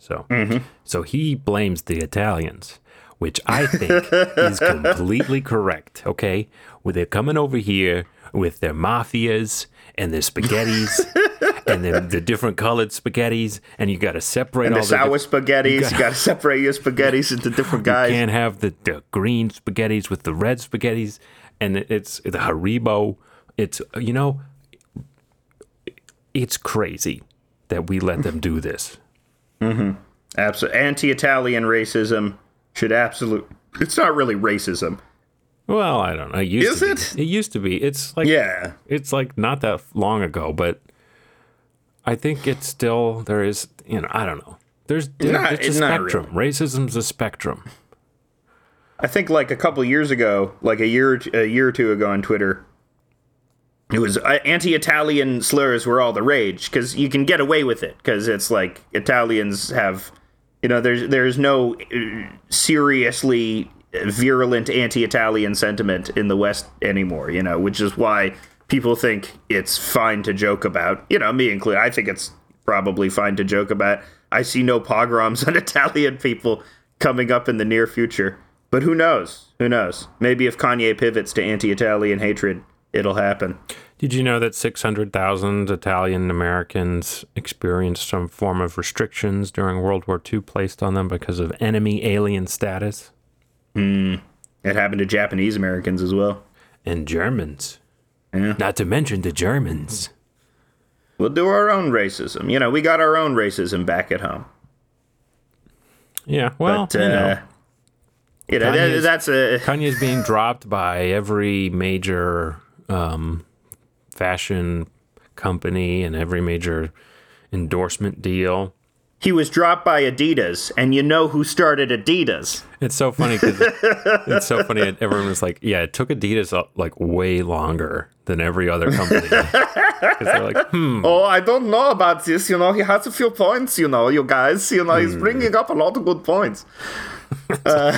So, mm-hmm. so he blames the Italians, which I think is completely correct. Okay, where they're coming over here with their mafias and their spaghettis, and then the different colored spaghettis, and you got to separate And all the sour di- spaghettis, you got to separate your spaghettis into different guys. You can't have the, the green spaghettis with the red spaghettis, and it's the Haribo. It's you know, it's crazy that we let them do this. Mm-hmm. Absolutely. Anti-Italian racism should absolute. It's not really racism. Well, I don't know. It used Is to it? Be. It used to be. It's like Yeah. it's like not that long ago, but I think it's still there is. You know, I don't know. There's there, Not- it's a not spectrum. Racism's a spectrum. I think like a couple years ago, like a year a year or two ago on Twitter, it was uh, anti-Italian slurs were all the rage because you can get away with it because it's like Italians have, you know, there's there's no uh, seriously virulent anti-Italian sentiment in the West anymore, you know, which is why people think it's fine to joke about. You know, me included. I think it's probably fine to joke about. I see no pogroms on Italian people coming up in the near future. But who knows? Who knows? Maybe if Kanye pivots to anti-Italian hatred, it'll happen. Did you know that 600,000 Italian Americans experienced some form of restrictions during World War II placed on them because of enemy alien status? It happened to Japanese Americans as well. And Germans. Yeah. Not to mention the Germans. We'll do our own racism. You know, we got our own racism back at home. Yeah, well, But, uh, you know, you know, Kanye's- that's a. Kanye's being dropped by every major um, fashion company and every major endorsement deal. He was dropped by Adidas, and you know who started Adidas. It's so funny because it's so funny. Everyone was like, "Yeah, it took Adidas uh, like way longer than every other company." Because they're like, "Hmm, Oh, I don't know about this. You know, he has a few points, you know, you guys. You know, Hmm. he's bringing up a lot of good points. Uh,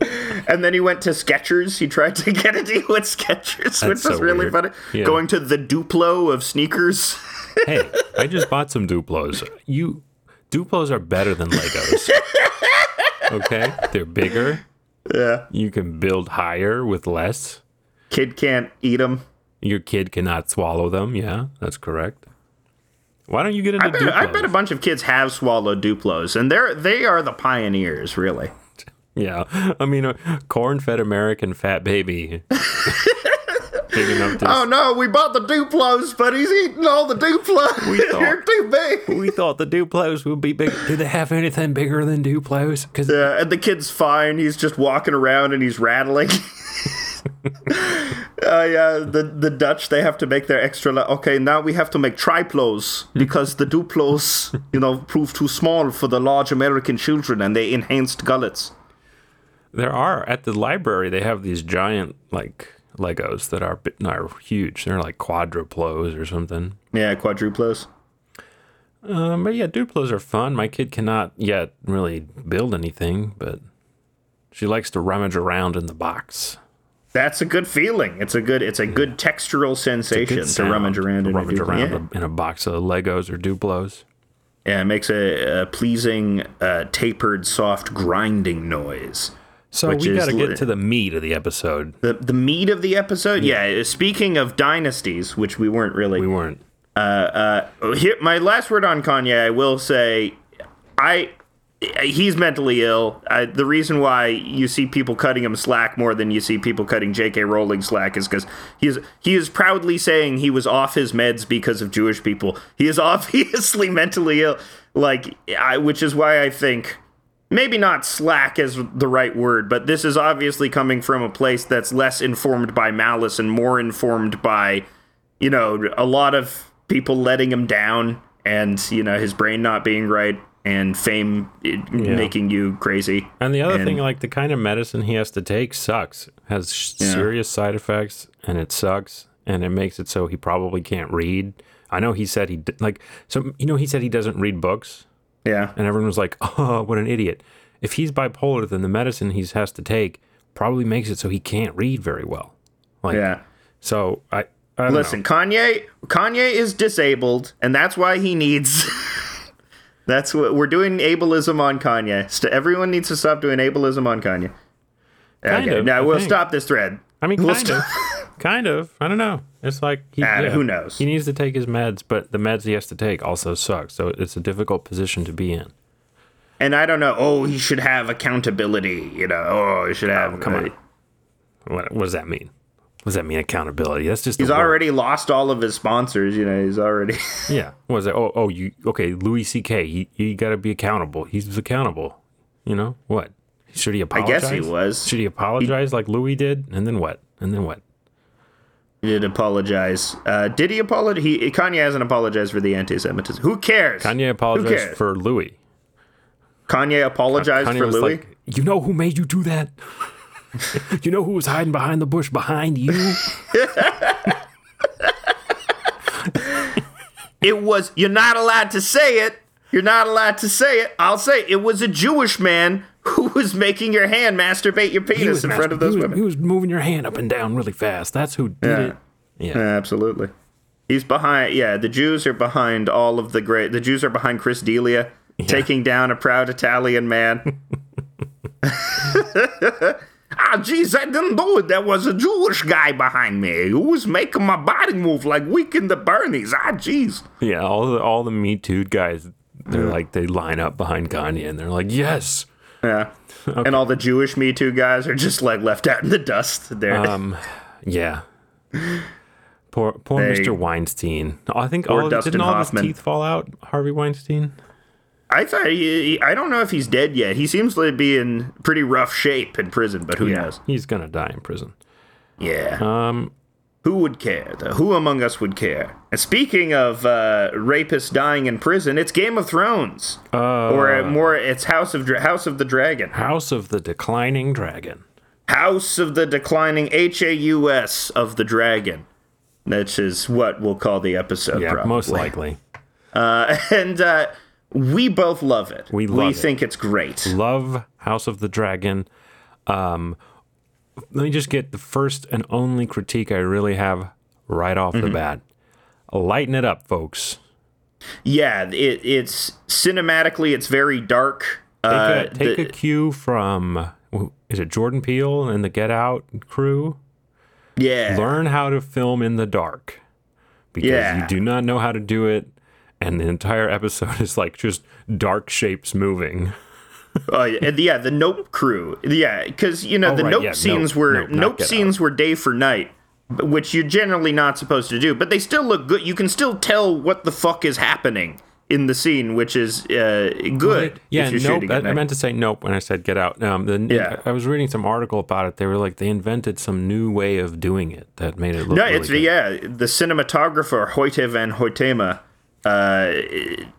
and then he went to Skechers. He tried to get a deal with Skechers, which so was really weird. funny. Yeah. Going to the Duplo of sneakers. hey, I just bought some Duplos. You Duplos are better than Legos. Okay, they're bigger. Yeah. You can build higher with less. Kid can't eat them. Your kid cannot swallow them. Yeah, that's correct. Why don't you get into I bet, Duplos? I bet a bunch of kids have swallowed Duplos, and they're they are the pioneers, really. Yeah, I mean, a corn-fed American fat baby. To. Oh no, we bought the Duplos, but he's eating all the Duplos. We thought- They're too big. We thought the Duplos would be big. Do they have anything bigger than Duplos? Because Yeah, and the kid's fine. He's just walking around and he's rattling. Uh, yeah, the the Dutch they have to make their extra. La- okay, now we have to make triplos because the duplos, you know, prove too small for the large American children, and they enhanced gullets. there are at the library, they have these giant like Legos that are are huge. They're like quadruplos or something. Yeah, quadruplos. Um, but yeah, Duplos are fun. My kid cannot yet really build anything, but she likes to rummage around in the box. That's a good feeling. It's a good. It's a good textural sensation Good to rummage around to in. rummage everything. around Yeah. a- in a box of Legos or Duplos. Yeah, it makes a, a pleasing, uh, tapered, soft grinding noise. So we got to get to the meat of the episode. The the meat of the episode. Yeah. speaking of dynasties, which we weren't really. We weren't. Here, my last word on Kanye. I will say, I. He's mentally ill. The reason why you see people cutting him slack more than you see people cutting J.K. Rowling slack is because he's he is proudly saying he was off his meds because of Jewish people. He is obviously mentally ill. Like, I, which is why I think maybe not slack is the right word, but this is obviously coming from a place that's less informed by malice and more informed by, you know, a lot of people letting him down and, you know, his brain not being right and fame eh, it, making you crazy. And the other And- thing, like the kind of medicine he has to take, sucks. Has sh- serious side effects, and it sucks, and it makes it so he probably can't read. I know he said he like so. You know, he said he doesn't read books, Yeah. and everyone was like, "Oh, what an idiot!" If he's bipolar, then the medicine he has to take probably makes it so he can't read very well. Like, Yeah. so I, I Listen, Kanye Kanye is disabled and that's why he needs That's what we're doing ableism on Kanye. St- everyone needs to stop doing ableism on Kanye. Kind okay, of, now I we'll think. stop this thread. I mean, We'll kind stop- of. kind of. I don't know. It's like he, Ah, who knows? He needs to take his meds, but the meds he has to take also suck. So it's a difficult position to be in. And I don't know. Oh, he should have accountability. You know. Oh, he should have. Come on. What, what does that mean? What does that mean? Accountability? That's just. He's word. already lost all of his sponsors. You know. He's already. Yeah. What is that? Oh, oh, you okay? Louis C.K. He he got to be accountable. He's accountable. You know what? Should he apologize? I guess he was. Should he apologize like Louis did? And then what? And then what? He did apologize. Uh, did he apologize? He Kanye hasn't apologized for the anti-Semitism. Who cares? Kanye apologized cares? for Louis. Kanye apologized Kanye for Louis. like, "You know who made you do that? you know who was hiding behind the bush behind you? It was. You're not allowed to say it. You're not allowed to say it. I'll say it, it was a Jewish man who was making your hand masturbate your penis in front of those he was, women. He was moving your hand up and down really fast. That's who did Yeah. it. Yeah. Absolutely. He's behind. Yeah, the Jews are behind all of the great. The Jews are behind Chris D'Elia taking down a proud Italian man. ah, jeez, I didn't know it. There was a Jewish guy behind me who was making my body move like Weekend the Bernies. Ah, jeez. Yeah, all the all the Me Too guys, they're like they line up behind Kanye and they're like, yes. Yeah. And all the Jewish Me Too guys are just like left out in the dust. There. Um, yeah. Poor poor They- Mr. Weinstein. I think all didn't all Hoffman. his teeth fall out. Harvey Weinstein. I thought he, he- I don't know if he's dead yet. He seems to be in pretty rough shape in prison, but who knows? he's gonna die in prison. Yeah. Um, Who would care? though? Who among us would care? And speaking of uh, rapists dying in prison, it's Game of Thrones, uh, or uh, more, it's House of Dra- House of the Dragon, House of the Declining Dragon. House of the Declining H A U S of the Dragon. Which is what we'll call the episode. Yeah, probably. most likely. Uh, and uh, we both love it. We we love it. think it's great. Love House of the Dragon. Um, let me just get the first and only critique I really have right off Mm-hmm. the bat. Lighten it up, folks. Yeah, it, it's cinematically, it's very dark. Take, Uh, a, take the- a cue from is it Jordan Peele and the Get Out crew? yeah, Learn how to film in the dark because Yeah. you do not know how to do it, and the entire episode is like just dark shapes moving. Oh, yeah, and yeah, the Nope crew. Yeah, because you know Oh, the right, Nope yeah, scenes Nope, were Nope, Nope Out. scenes were day for night, which you're generally not supposed to do. But they still look good. You can still tell what the fuck is happening in the scene, which is uh, good. Yeah, if you're nope. I, I meant to say nope when I said get out. Um, the, Yeah. I was reading some article about it. They were like they invented some new way of doing it that made it look. No, really it's good. yeah. The cinematographer Hoyte van Hoytema uh,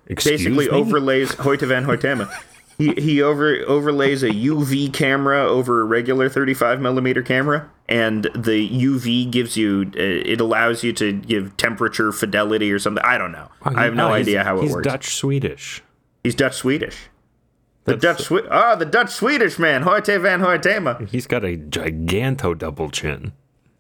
basically me? overlays Hoyte van Hoytema. he he over overlays a UV camera over a regular 35 millimeter camera, and the UV gives you uh, it allows you to give temperature fidelity or something. I don't know. I have no Oh, he's- idea how it he's works. Dutch Swedish. He's Dutch Swedish. The That's- Dutch Swe- oh, the Dutch Swedish man, Hoyte van Hoytema. He's got a giganto double chin.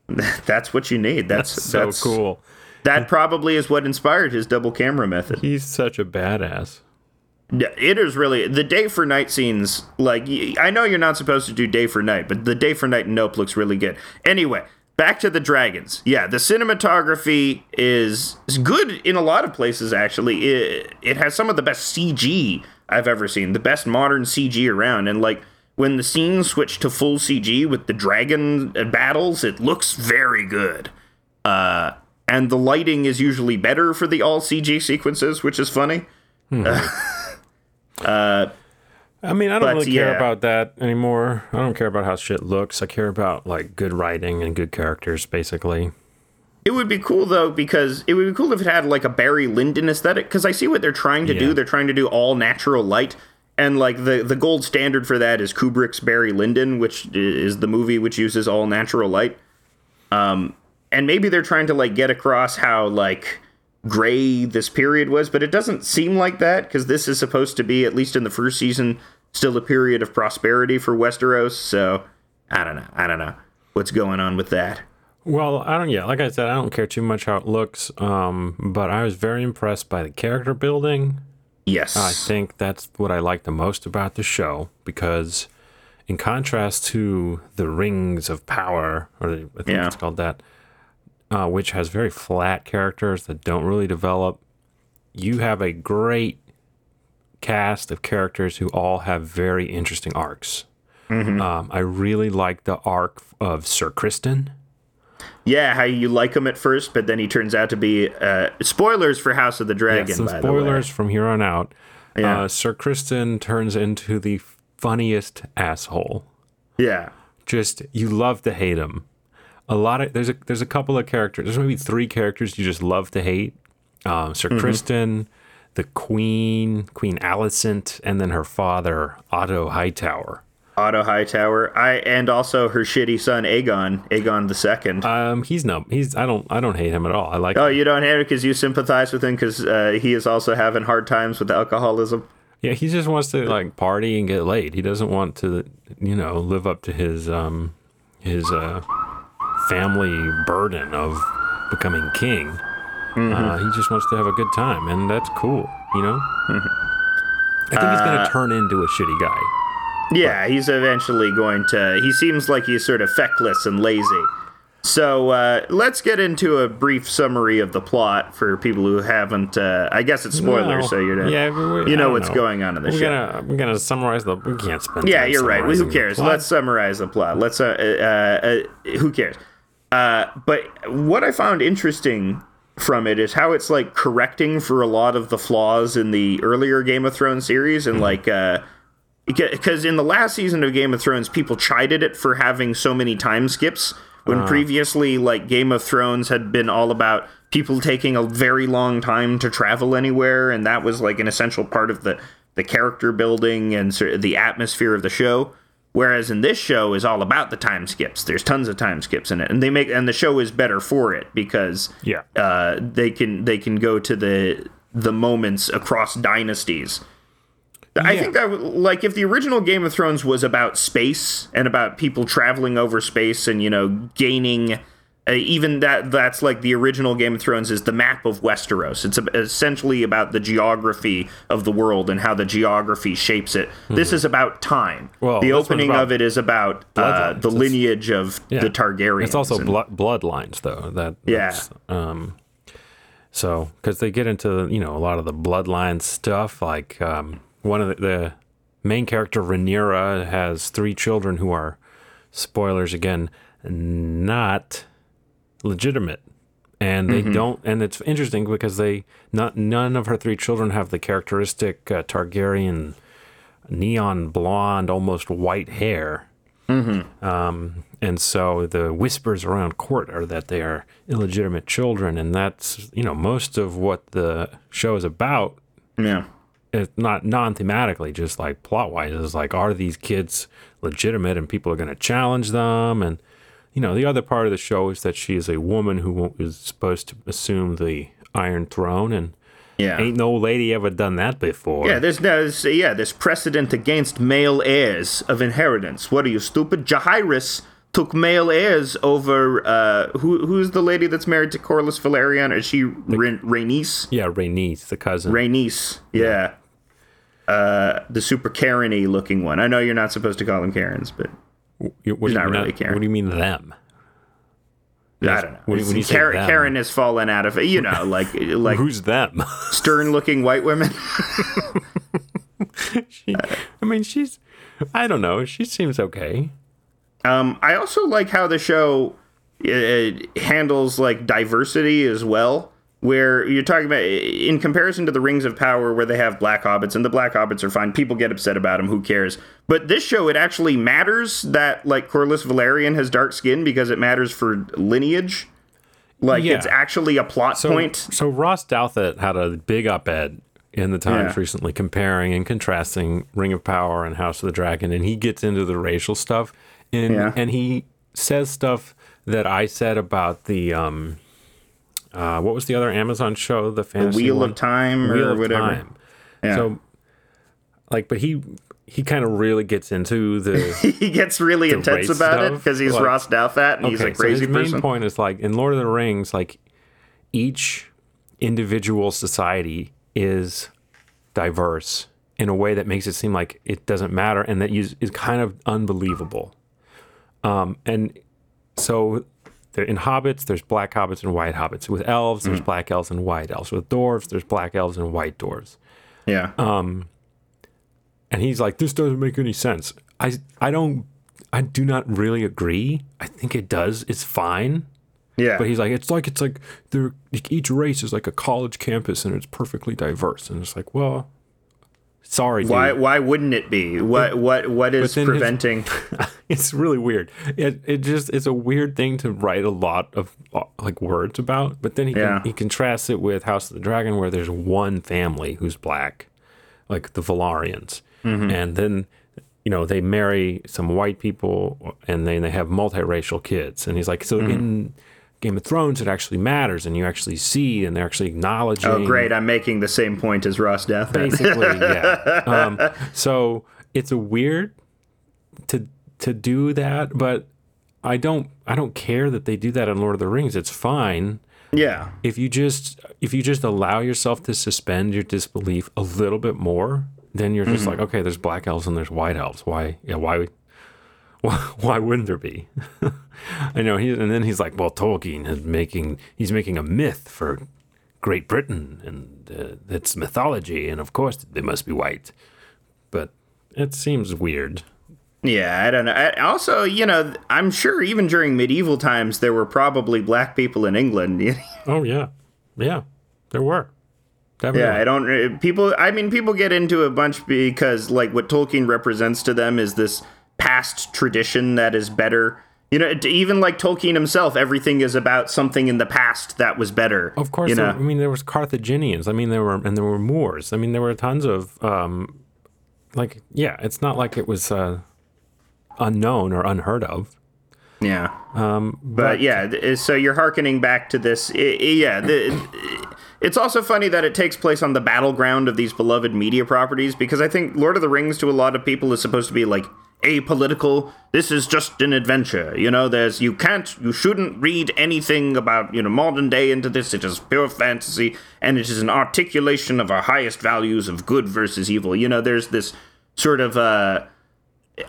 That's what you need. That's So that's cool. That probably is what inspired his double camera method. He's such a badass. It is really the day for night scenes. Like I know you're not supposed to do day for night, but the day for night in Nope looks really good. Anyway, back to the dragons. Yeah, the cinematography is is good in a lot of places. Actually, it, it has some of the best CG I've ever seen, the best modern CG around, and like. When the scenes switch to full CG with the dragon uh, battles, it looks very good. Uh, and the lighting is usually better for the all CG sequences, which is funny. I mean, I don't really care yeah. about that anymore. I don't care about how shit looks. I care about like good writing and good characters, basically. It would be cool though because it would be cool if it had like a Barry Lyndon aesthetic because I see what they're trying to Yeah. do. They're trying to do all natural light, and like the the gold standard for that is Kubrick's Barry Lyndon, which is the movie which uses all natural light. Um, and maybe they're trying to like get across how like gray this period was, but it doesn't seem like that because this is supposed to be at least in the first season still a period of prosperity for Westeros. So I don't know. I don't know what's going on with that. Well, I don't. Yeah, like I said, I don't care too much how it looks. Um, but I was very impressed by the character building. Yes, I think that's what I like the most about the show because, in contrast to the Rings of Power, or the, I think Yeah. it's called that, uh, which has very flat characters that don't really develop. You have a great cast of characters who all have very interesting arcs. Um, I really like the arc of Sir Criston. Yeah, how you like him at first, but then he turns out to be uh, spoilers for House of the Dragon. Yeah, some by the way. spoilers from here on out. Yeah. Uh, Sir Criston turns into the funniest asshole. Yeah, Just you love to hate him. A lot of there's a there's a couple of characters. There's maybe three characters you just love to hate. Um, Sir Mm-hmm. Criston, the Queen, Queen Alicent, and then her father Otto Hightower. Otto Hightower. I and also her shitty son Aegon, Aegon the Second. Um, he's no, he's I don't I don't hate him at all. I like. oh, you don't hate him because you sympathize with him because uh, he is also having hard times with alcoholism. Yeah, he just wants to like party and get laid. He doesn't want to, you know, live up to his um his uh family burden of becoming king. Uh, he just wants to have a good time, and that's cool, you know. I think he's gonna turn into a shitty guy. Yeah, he's eventually going to. He seems like he's sort of feckless and lazy. So uh, let's get into a brief summary of the plot for people who haven't. Uh, I guess it's spoilers, Well, so you're yeah, we- you know what's know. going on in the We're show. gonna we're gonna summarize the. We can't spend. Yeah, time you're right. Who cares? Let's summarize the plot. Let's. Uh, uh, uh, who cares? Uh, but what I found interesting from it is how it's like correcting for a lot of the flaws in the earlier Game of Thrones series, and like. Uh, because in the last season of Game of Thrones, people chided it for having so many time skips. When previously, like Game of Thrones had been all about people taking a very long time to travel anywhere, and that was like an essential part of the the character building and sort of the atmosphere of the show. Whereas in this show is all about the time skips. There's tons of time skips in it, and they make and the show is better for it because Yeah. uh, they can they can go to the the moments across dynasties. I Yeah. think that like if the original Game of Thrones was about space and about people traveling over space and you know gaining uh, even that that's like the original Game of Thrones is the map of Westeros. It's a, essentially about the geography of the world and how the geography shapes it. This is about time. Mm-hmm. Well, the opening of it is about uh, the It's- lineage of Yeah. the Targaryens. It's also and- blood bloodlines, though. That Yeah. Um, so because they get into you know a lot of the bloodline stuff, like um, one of the, the main character Rhaenyra has three children who are spoilers again, not legitimate. And they don't, and it's interesting because they not none of her three children have the characteristic uh, Targaryen neon blonde, almost white hair. Um, and so the whispers around court are that they are illegitimate children, and that's you know most of what the show is about. yeah. It's not non-thematically, just like plot-wise, is like are these kids legitimate, and people are going to challenge them, and you know the other part of the show is that she is a woman who is supposed to assume the Iron Throne, and Yeah. ain't no lady ever done that before. Yeah, there's, there's yeah, there's precedent against male heirs of inheritance. What are you stupid? Jaehaerys took male heirs over uh who who's the lady that's married to Corlys Velaryon? Is she Rha- Rhaenys? yeah, Rhaenys, the cousin. Rhaenys, yeah. Uh, the super Karen-y looking one. I know you're not supposed to call them Karens, but what do you not mean really Karen. What do you mean them? I don't know. When- when you Karen, Karen has fallen out of it. You know, like like Who's them? stern-looking white women. she, I mean, she's. I don't know. She seems okay. Um, I also like how the show uh, handles like diversity as well. Where you're talking about, in comparison to the Rings of Power, where they have black hobbits, and the black hobbits are fine. People get upset about them. Who cares? But this show, it actually matters that like Corlys Velaryon has dark skin because it matters for lineage. Like Yeah. it's actually a plot So, point. so Ross Douthat had a big op-ed in the Times Yeah. recently, comparing and contrasting Ring of Power and House of the Dragon, and he gets into the racial stuff, and Yeah. and he says stuff that I said about the um, uh, what was the other Amazon show, the fantasy the Wheel one? of Time Wheel or of whatever. Time. Yeah. So, like, but he he kind of really gets into the he gets really intense about it because he's like- Ross Douthat and he's a crazy so his person. main point is like in Lord of the Rings, like each individual society is diverse in a way that makes it seem like it doesn't matter and that is, is kind of unbelievable. Um, and so there, in hobbits, there's black hobbits and white hobbits. With elves, there's black elves and white elves. With dwarves, there's black elves and white dwarves. Yeah. Um, And he's like, this doesn't make any sense. I I don't I do not really agree. I think it does. It's fine. yeah. But he's like, it's like it's like they're like each race is like a college campus and it's perfectly diverse. And it's like, well, sorry, dude. why why wouldn't it be? What what what is then his- preventing? it's really weird. It it just it's a weird thing to write a lot of uh, like words about. But then he Yeah. can, he contrasts it with House of the Dragon, where there's one family who's black, like the Velaryons, Mm-hmm. and then you know they marry some white people, and then they have multiracial kids. And he's like, so Mm-hmm. in Game of Thrones, it actually matters, and you actually see, and they're actually acknowledging. Oh, great! I'm making the same point as Ross Death. basically yeah um, so it's a weird to to do that but i don't i don't care that they do that in lord of the rings it's fine Yeah. if you just if you just allow yourself to suspend your disbelief a little bit more then you're just like okay there's black elves and there's white elves why yeah why why, why wouldn't there be i know he and then he's like well tolkien is making he's making a myth for great britain and uh, it's mythology and of course they must be white but it seems weird Yeah, I don't know. I, also, you know, I'm sure even during medieval times there were probably black people in England. oh yeah yeah there were Definitely. Yeah, I don't. uh, People, I mean, people get into a bunch because, like, what Tolkien represents to them is this past tradition that is better. You know, even like Tolkien himself, everything is about something in the past that was better. Of course, you there, know. I mean there was Carthaginians. I mean there were and there were Moors. I mean there were tons of um, like yeah. It's not like it was uh, unknown or unheard of. Yeah. Um, but, yeah, so you're hearkening back to this. yeah. The, it's also funny that it takes place on the battleground of these beloved media properties because I think Lord of the Rings to a lot of people is supposed to be like apolitical. This is just an adventure. You know, there's you can't you shouldn't read anything about, you know, modern day into this. It is pure fantasy and it is an articulation of our highest values of good versus evil. You know, there's this sort of uh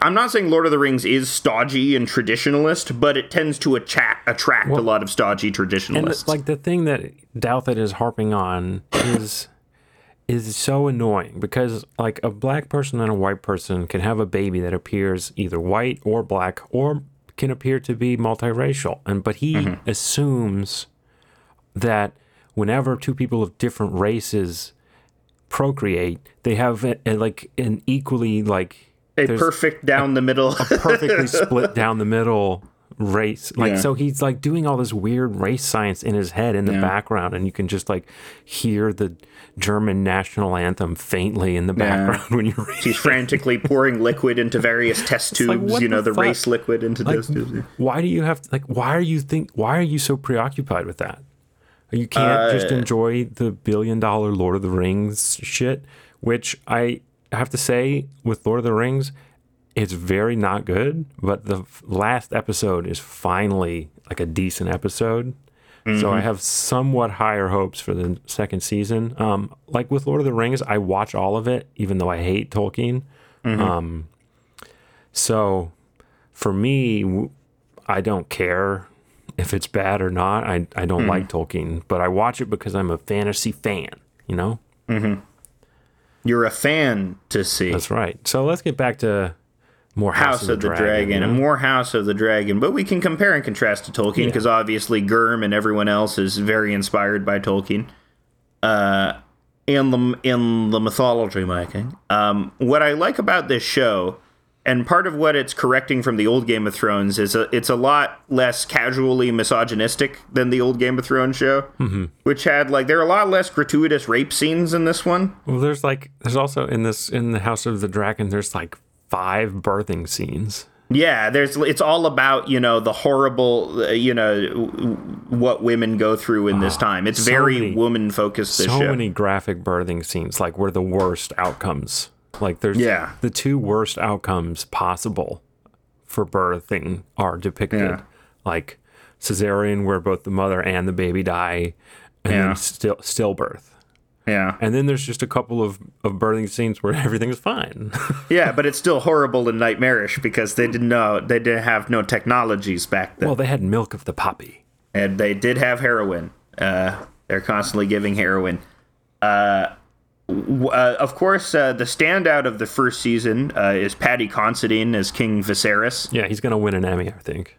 I'm not saying Lord of the Rings is stodgy and traditionalist, but it tends to attract attract a lot of stodgy traditionalists. And it's like the thing that Douthat is harping on is is so annoying because like a black person and a white person can have a baby that appears either white or black or can appear to be multiracial and but he mm-hmm. assumes that whenever two people of different races procreate they have a, a, like an equally like a perfect down the middle. a perfectly split down the middle race like Yeah. so he's like doing all this weird race science in his head in the Yeah. background and you can just like hear the german national anthem faintly in the background when you read He's frantically pouring liquid into various test tubes. like, you know, the the, race liquid into like test tubes. why do you have to, like why are you think why are you so preoccupied with that you can't just uh, enjoy the billion dollar lord of the rings shit which i have to say with lord of the rings it's very not good but the last episode is finally like a decent episode so i have somewhat higher hopes for the second season um, like with lord of the rings i watch all of it even though i hate tolkien um, so for me, I don't care if it's bad or not. I, I don't Hmm. like Tolkien, but I watch it because I'm a fantasy fan, you know? You're a fan to see That's right. So let's get back to more House, House of the Dragon, know? and more House of the Dragon. But we can compare and contrast to Tolkien because obviously Gurm and everyone else is very inspired by Tolkien. Uh, in the in the mythology making, um, what I like about this show, and part of what it's correcting from the old Game of Thrones is a, it's a lot less casually misogynistic than the old Game of Thrones show, mm-hmm. which had like there are a lot less gratuitous rape scenes in this one. Well, there's like, there's also in this, in the House of the Dragon, there's like five birthing scenes. Yeah, there's it's all about, you know, the horrible, uh, you know, what women go through in this time. It's so very woman focused so show. many graphic birthing scenes, like where the worst outcomes, like there's Yeah. the two worst outcomes possible for birthing are depicted, Yeah. like cesarean, where both the mother and the baby die, and Yeah. then still stillbirth. Yeah. And then there's just a couple of, of birthing scenes where everything's fine. Yeah, but it's still horrible and nightmarish because they didn't know they didn't have no technologies back then. well, they had milk of the poppy. and they did have heroin. Uh, they're constantly giving heroin. Uh, uh, of course, uh, the standout of the first season uh, is Paddy Considine as King Viserys. Yeah, he's gonna win an Emmy, I think.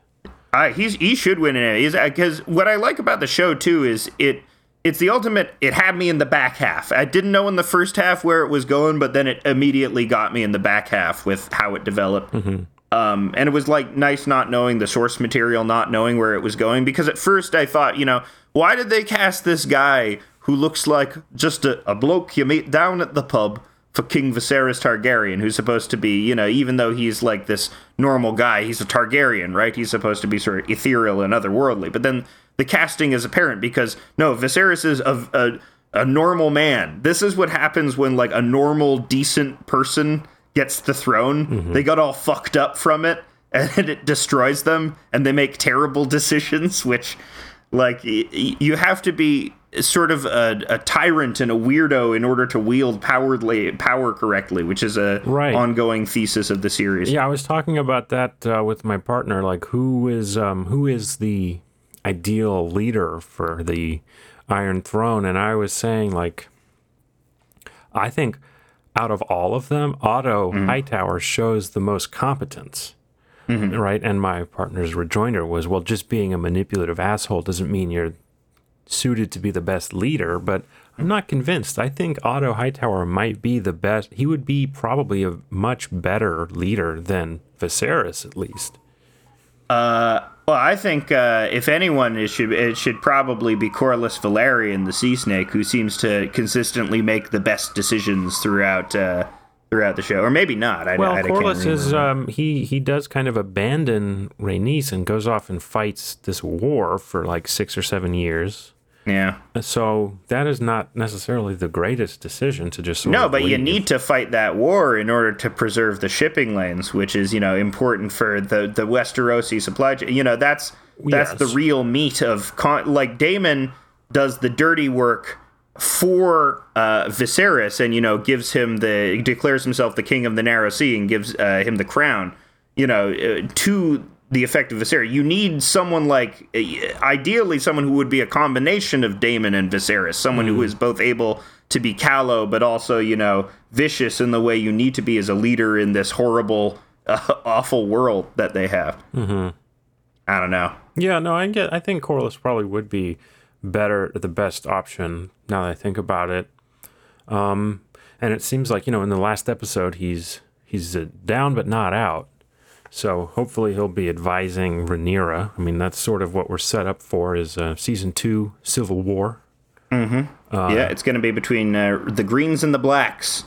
Uh, he's he should win an Emmy because what I like about the show too is it it's the ultimate. It had me in the back half. I didn't know in the first half where it was going, but then it immediately got me in the back half with how it developed. mm-hmm. Um, and it was like nice not knowing the source material, not knowing where it was going. Because at first I thought, you know, why did they cast this guy who looks like just a, a bloke you meet down at the pub for King Viserys Targaryen, who's supposed to be, you know, even though he's like this normal guy, he's a Targaryen, right? He's supposed to be sort of ethereal and otherworldly. But then the casting is apparent because no, Viserys is a, a a normal man. This is what happens when like a normal, decent person gets the throne. They got all fucked up from it, and it destroys them, and they make terrible decisions. Which, like, y- you have to be sort of a, a tyrant and a weirdo in order to wield powerly power correctly, which is a Right. ongoing thesis of the series. Yeah, I was talking about that uh, with my partner. Like, who is um, who is the ideal leader for the Iron Throne? And I was saying, like, I think out of all of them, Otto mm-hmm. Hightower shows the most competence. Mm-hmm. Right. And my partner's rejoinder was, well, just being a manipulative asshole doesn't mean you're suited to be the best leader, but I'm not convinced. I think Otto Hightower might be the best. He would be probably a much better leader than Viserys, at least. Well, I think uh, if anyone, it should it should probably be Corlys Velaryon, the Sea Snake, who seems to consistently make the best decisions throughout uh, throughout the show, or maybe not. I, Well, I, I Corlys is um, he he does kind of abandon Rhaenys and goes off and fights this war for like six or seven years. Yeah. So that is not necessarily the greatest decision to just sort No, but you need to fight that war in order to preserve the shipping lanes, which is you know important for the the Westerosi supply chain. You know that's that's the real meat of con- like Daemon does the dirty work for uh, Viserys, and you know gives him the declares himself the king of the Narrow Sea and gives uh, him the crown. You know uh, to the effect of Viserys. You need someone like ideally someone who would be a combination of Daemon and Viserys, someone who is both able to be callow but also you know vicious in the way you need to be as a leader in this horrible, uh, awful world that they have. Mm-hmm. I don't know. Yeah, no, I get. I think Corlys probably would be better, the best option. Now that I think about it, um, and it seems like you know in the last episode he's he's uh, down but not out. So hopefully he'll be advising Rhaenyra. I mean that's sort of what we're set up for is uh, season two Civil War. yeah, it's going to be between uh, the greens and the blacks.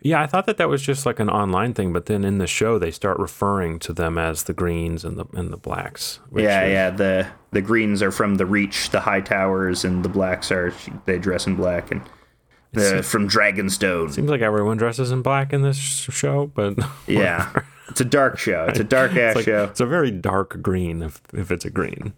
Yeah, I thought that that was just like an online thing, but then in the show they start referring to them as the greens and the and the blacks. which Yeah, is- yeah. The the greens are from the Reach, the Hightowers, and the blacks are they dress in black and the from Dragonstone. Seems like everyone dresses in black in this show, but Yeah, it's a dark show. It's a dark ass Like, show. It's a very dark green if if it's a green.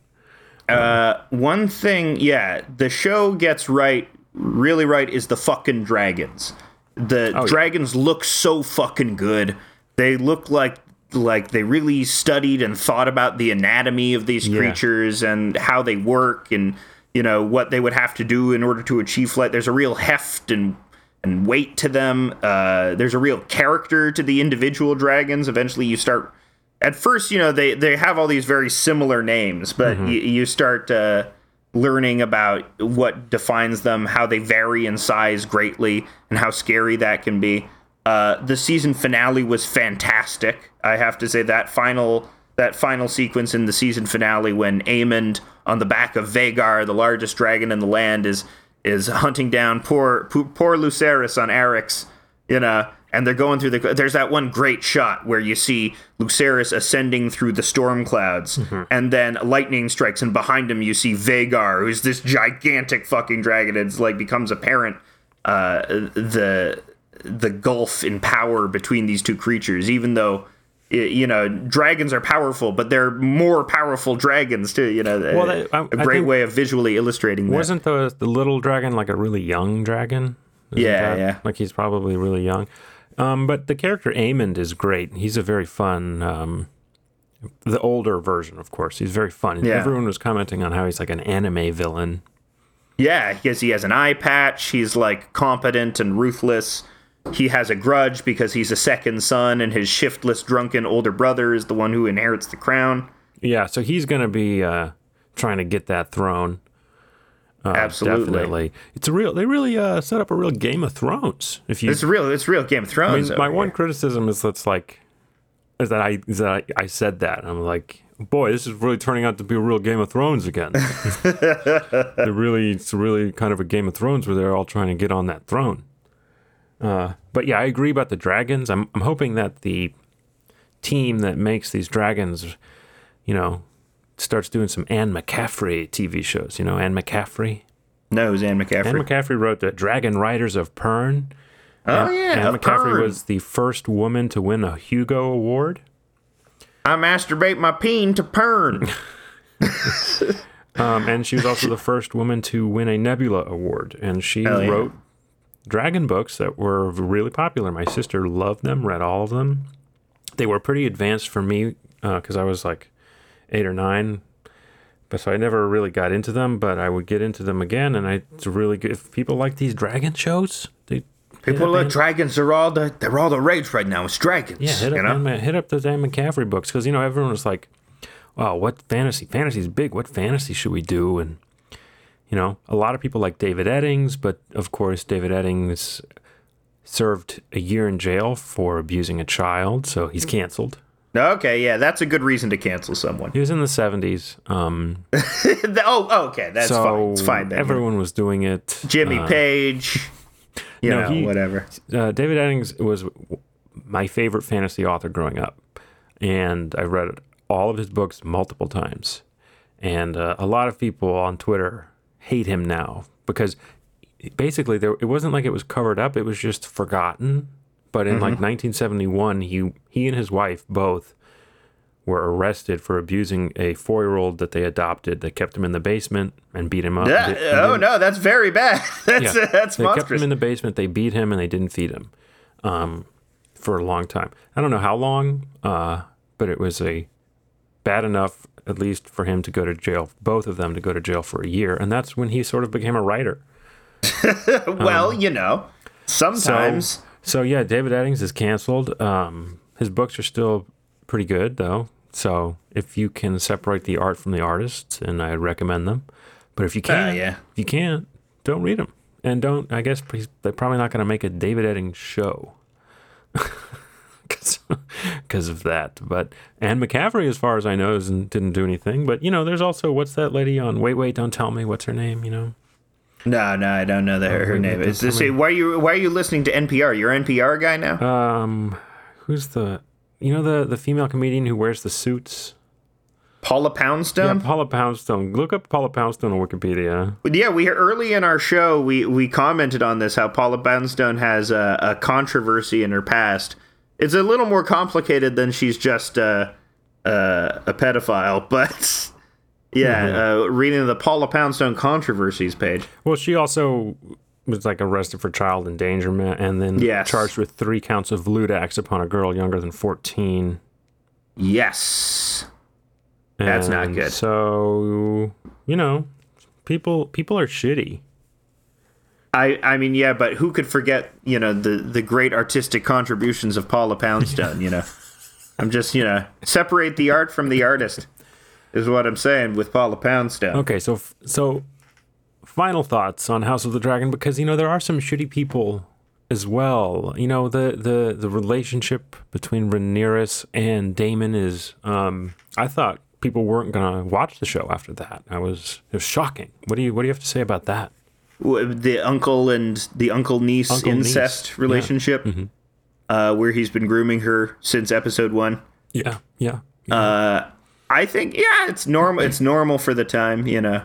Uh, one thing, yeah, the show gets right, really right, is the fucking dragons. The Oh, yeah. dragons look so fucking good. They look like like they really studied and thought about the anatomy of these Yeah. creatures and how they work and you know what they would have to do in order to achieve flight. There's a real heft and and weight to them. Uh, there's a real character to the individual dragons. Eventually, you start. At first, you know they they have all these very similar names, but Mm-hmm. you, you start uh, learning about what defines them, how they vary in size greatly, and how scary that can be. Uh, the season finale was fantastic. I have to say that final that final sequence in the season finale when Aemond on the back of Vhagar, the largest dragon in the land, is is hunting down poor poor, Lucerys on Arrax, you know, and they're going through the. There's that one great shot where you see Lucerys ascending through the storm clouds, and then lightning strikes, and behind him you see Vhagar, who's this gigantic fucking dragon. It's like becomes apparent uh, the the gulf in power between these two creatures, even though you know, dragons are powerful, but they're more powerful dragons too. You know, Well, a, they- I- a I great way of visually illustrating that. Wasn't the the little dragon like a really young dragon? Isn't Yeah, yeah. Like he's probably really young. Um, but the character Aemond is great. He's a very fun. Um, the older version, of course. He's very fun. Yeah. Everyone was commenting on how he's like an anime villain. Yeah, because he has an eye patch. He's like competent and ruthless. He has a grudge because he's a second son, and his shiftless, drunken older brother is the one who inherits the crown. Yeah, so he's gonna be uh, trying to get that throne. Uh, Absolutely. definitely. It's a real. They really uh, set up a real Game of Thrones. If you It's real. It's real Game of I Thrones. mean, my over one criticism is that's like, is that I is that I, I said that I'm like, boy, this is really turning out to be a real Game of Thrones again. They're really, it's really kind of a Game of Thrones where they're all trying to get on that throne. Uh, but yeah, I agree about the dragons. I'm I'm hoping that the team that makes these dragons, you know, starts doing some Anne McCaffrey TV shows. You know, Anne McCaffrey. No, it was Anne McCaffrey. Anne McCaffrey wrote the Dragon Riders of Pern. oh yeah, Anne McCaffrey Pern. was the first woman to win a Hugo Award. I masturbate my peen to Pern. Um, and she was also the first woman to win a Nebula Award. And she yeah. wrote dragon books that were really popular. My sister loved them, read all of them. They were pretty advanced for me uh, because I was like eight or nine. But so I never really got into them, but I would get into them again. And I, it's really good. If people like these dragon shows, they People up dragons are all the they're all the rage right now. It's dragons. Yeah, hit you up, know? Anne- hit up those Anne McCaffrey books because you know everyone was like, "Wow, what fantasy? Fantasy's big. What fantasy should we do?" And you know, a lot of people like David Eddings, but of course, David Eddings served a year in jail for abusing a child, so he's canceled. Okay, yeah, that's a good reason to cancel someone. He was in the seventies, um, oh, oh, okay, that's so fine. It's fine then. everyone was doing it. Jimmy Uh, Page, you no, know, he- whatever. uh, David Eddings was my favorite fantasy author growing up, and I read all of his books multiple times. And uh, a lot of people on Twitter hate him now because basically there it wasn't like it was covered up; it was just forgotten. But in like 1971, he he and his wife both were arrested for abusing a four-year-old that they adopted. They kept him in the basement and beat him up. Yeah, oh no, that's very bad. That's yeah. that's they kept him in the basement. They beat him and they didn't feed him um, for a long time. I don't know how long, uh, but it was a bad enough, at least for him to go to jail. Both of them to go to jail for a year, and that's when he sort of became a writer. well, you know, sometimes. um, So, so yeah, David Eddings is canceled. Um, his books are still pretty good though. So if you can separate the art from the artist, and I recommend them. But if you can't, yeah. if you can't, don't read them. And don't, I guess they're probably not going to make a David Eddings show because of that. But Anne McCaffrey, as far as I know, isn't, didn't do anything. But, you know, there's also, what's that lady on Wait, Wait, Don't Tell Me? What's her name, you know? no, no, I don't know that her, her name is. this why are you why are you listening to NPR? You're an NPR guy now. Um, who's the, you know, the, the female comedian who wears the suits? Paula Poundstone. Yeah, Paula Poundstone. Look up Paula Poundstone on Wikipedia. Yeah, we early in our show we we commented on this how Paula Poundstone has a, a controversy in her past. It's a little more complicated than she's just uh, uh, a pedophile, but yeah, Mm-hmm. uh, reading the Paula Poundstone controversies page. Well, she also was like arrested for child endangerment and then Yes. charged with three counts of lewd acts upon a girl younger than 14. Yes, That's not good. So, you know, people people are shitty. I I mean yeah, but who could forget you know the the great artistic contributions of Paula Poundstone? you know, I'm just you know separate the art from the artist is what I'm saying with Paula Poundstone. Okay, so so final thoughts on House of the Dragon because you know there are some shitty people as well. You know the the the relationship between Rhaenyra and Daemon is um I thought people weren't going to watch the show after that. I was it was shocking. What do you what do you have to say about that? The uncle and the uncle niece incest yeah. Mm-hmm. relationship, uh, where he's been grooming her since episode one. Yeah, yeah. I think yeah, it's normal. It's normal for the time. You know,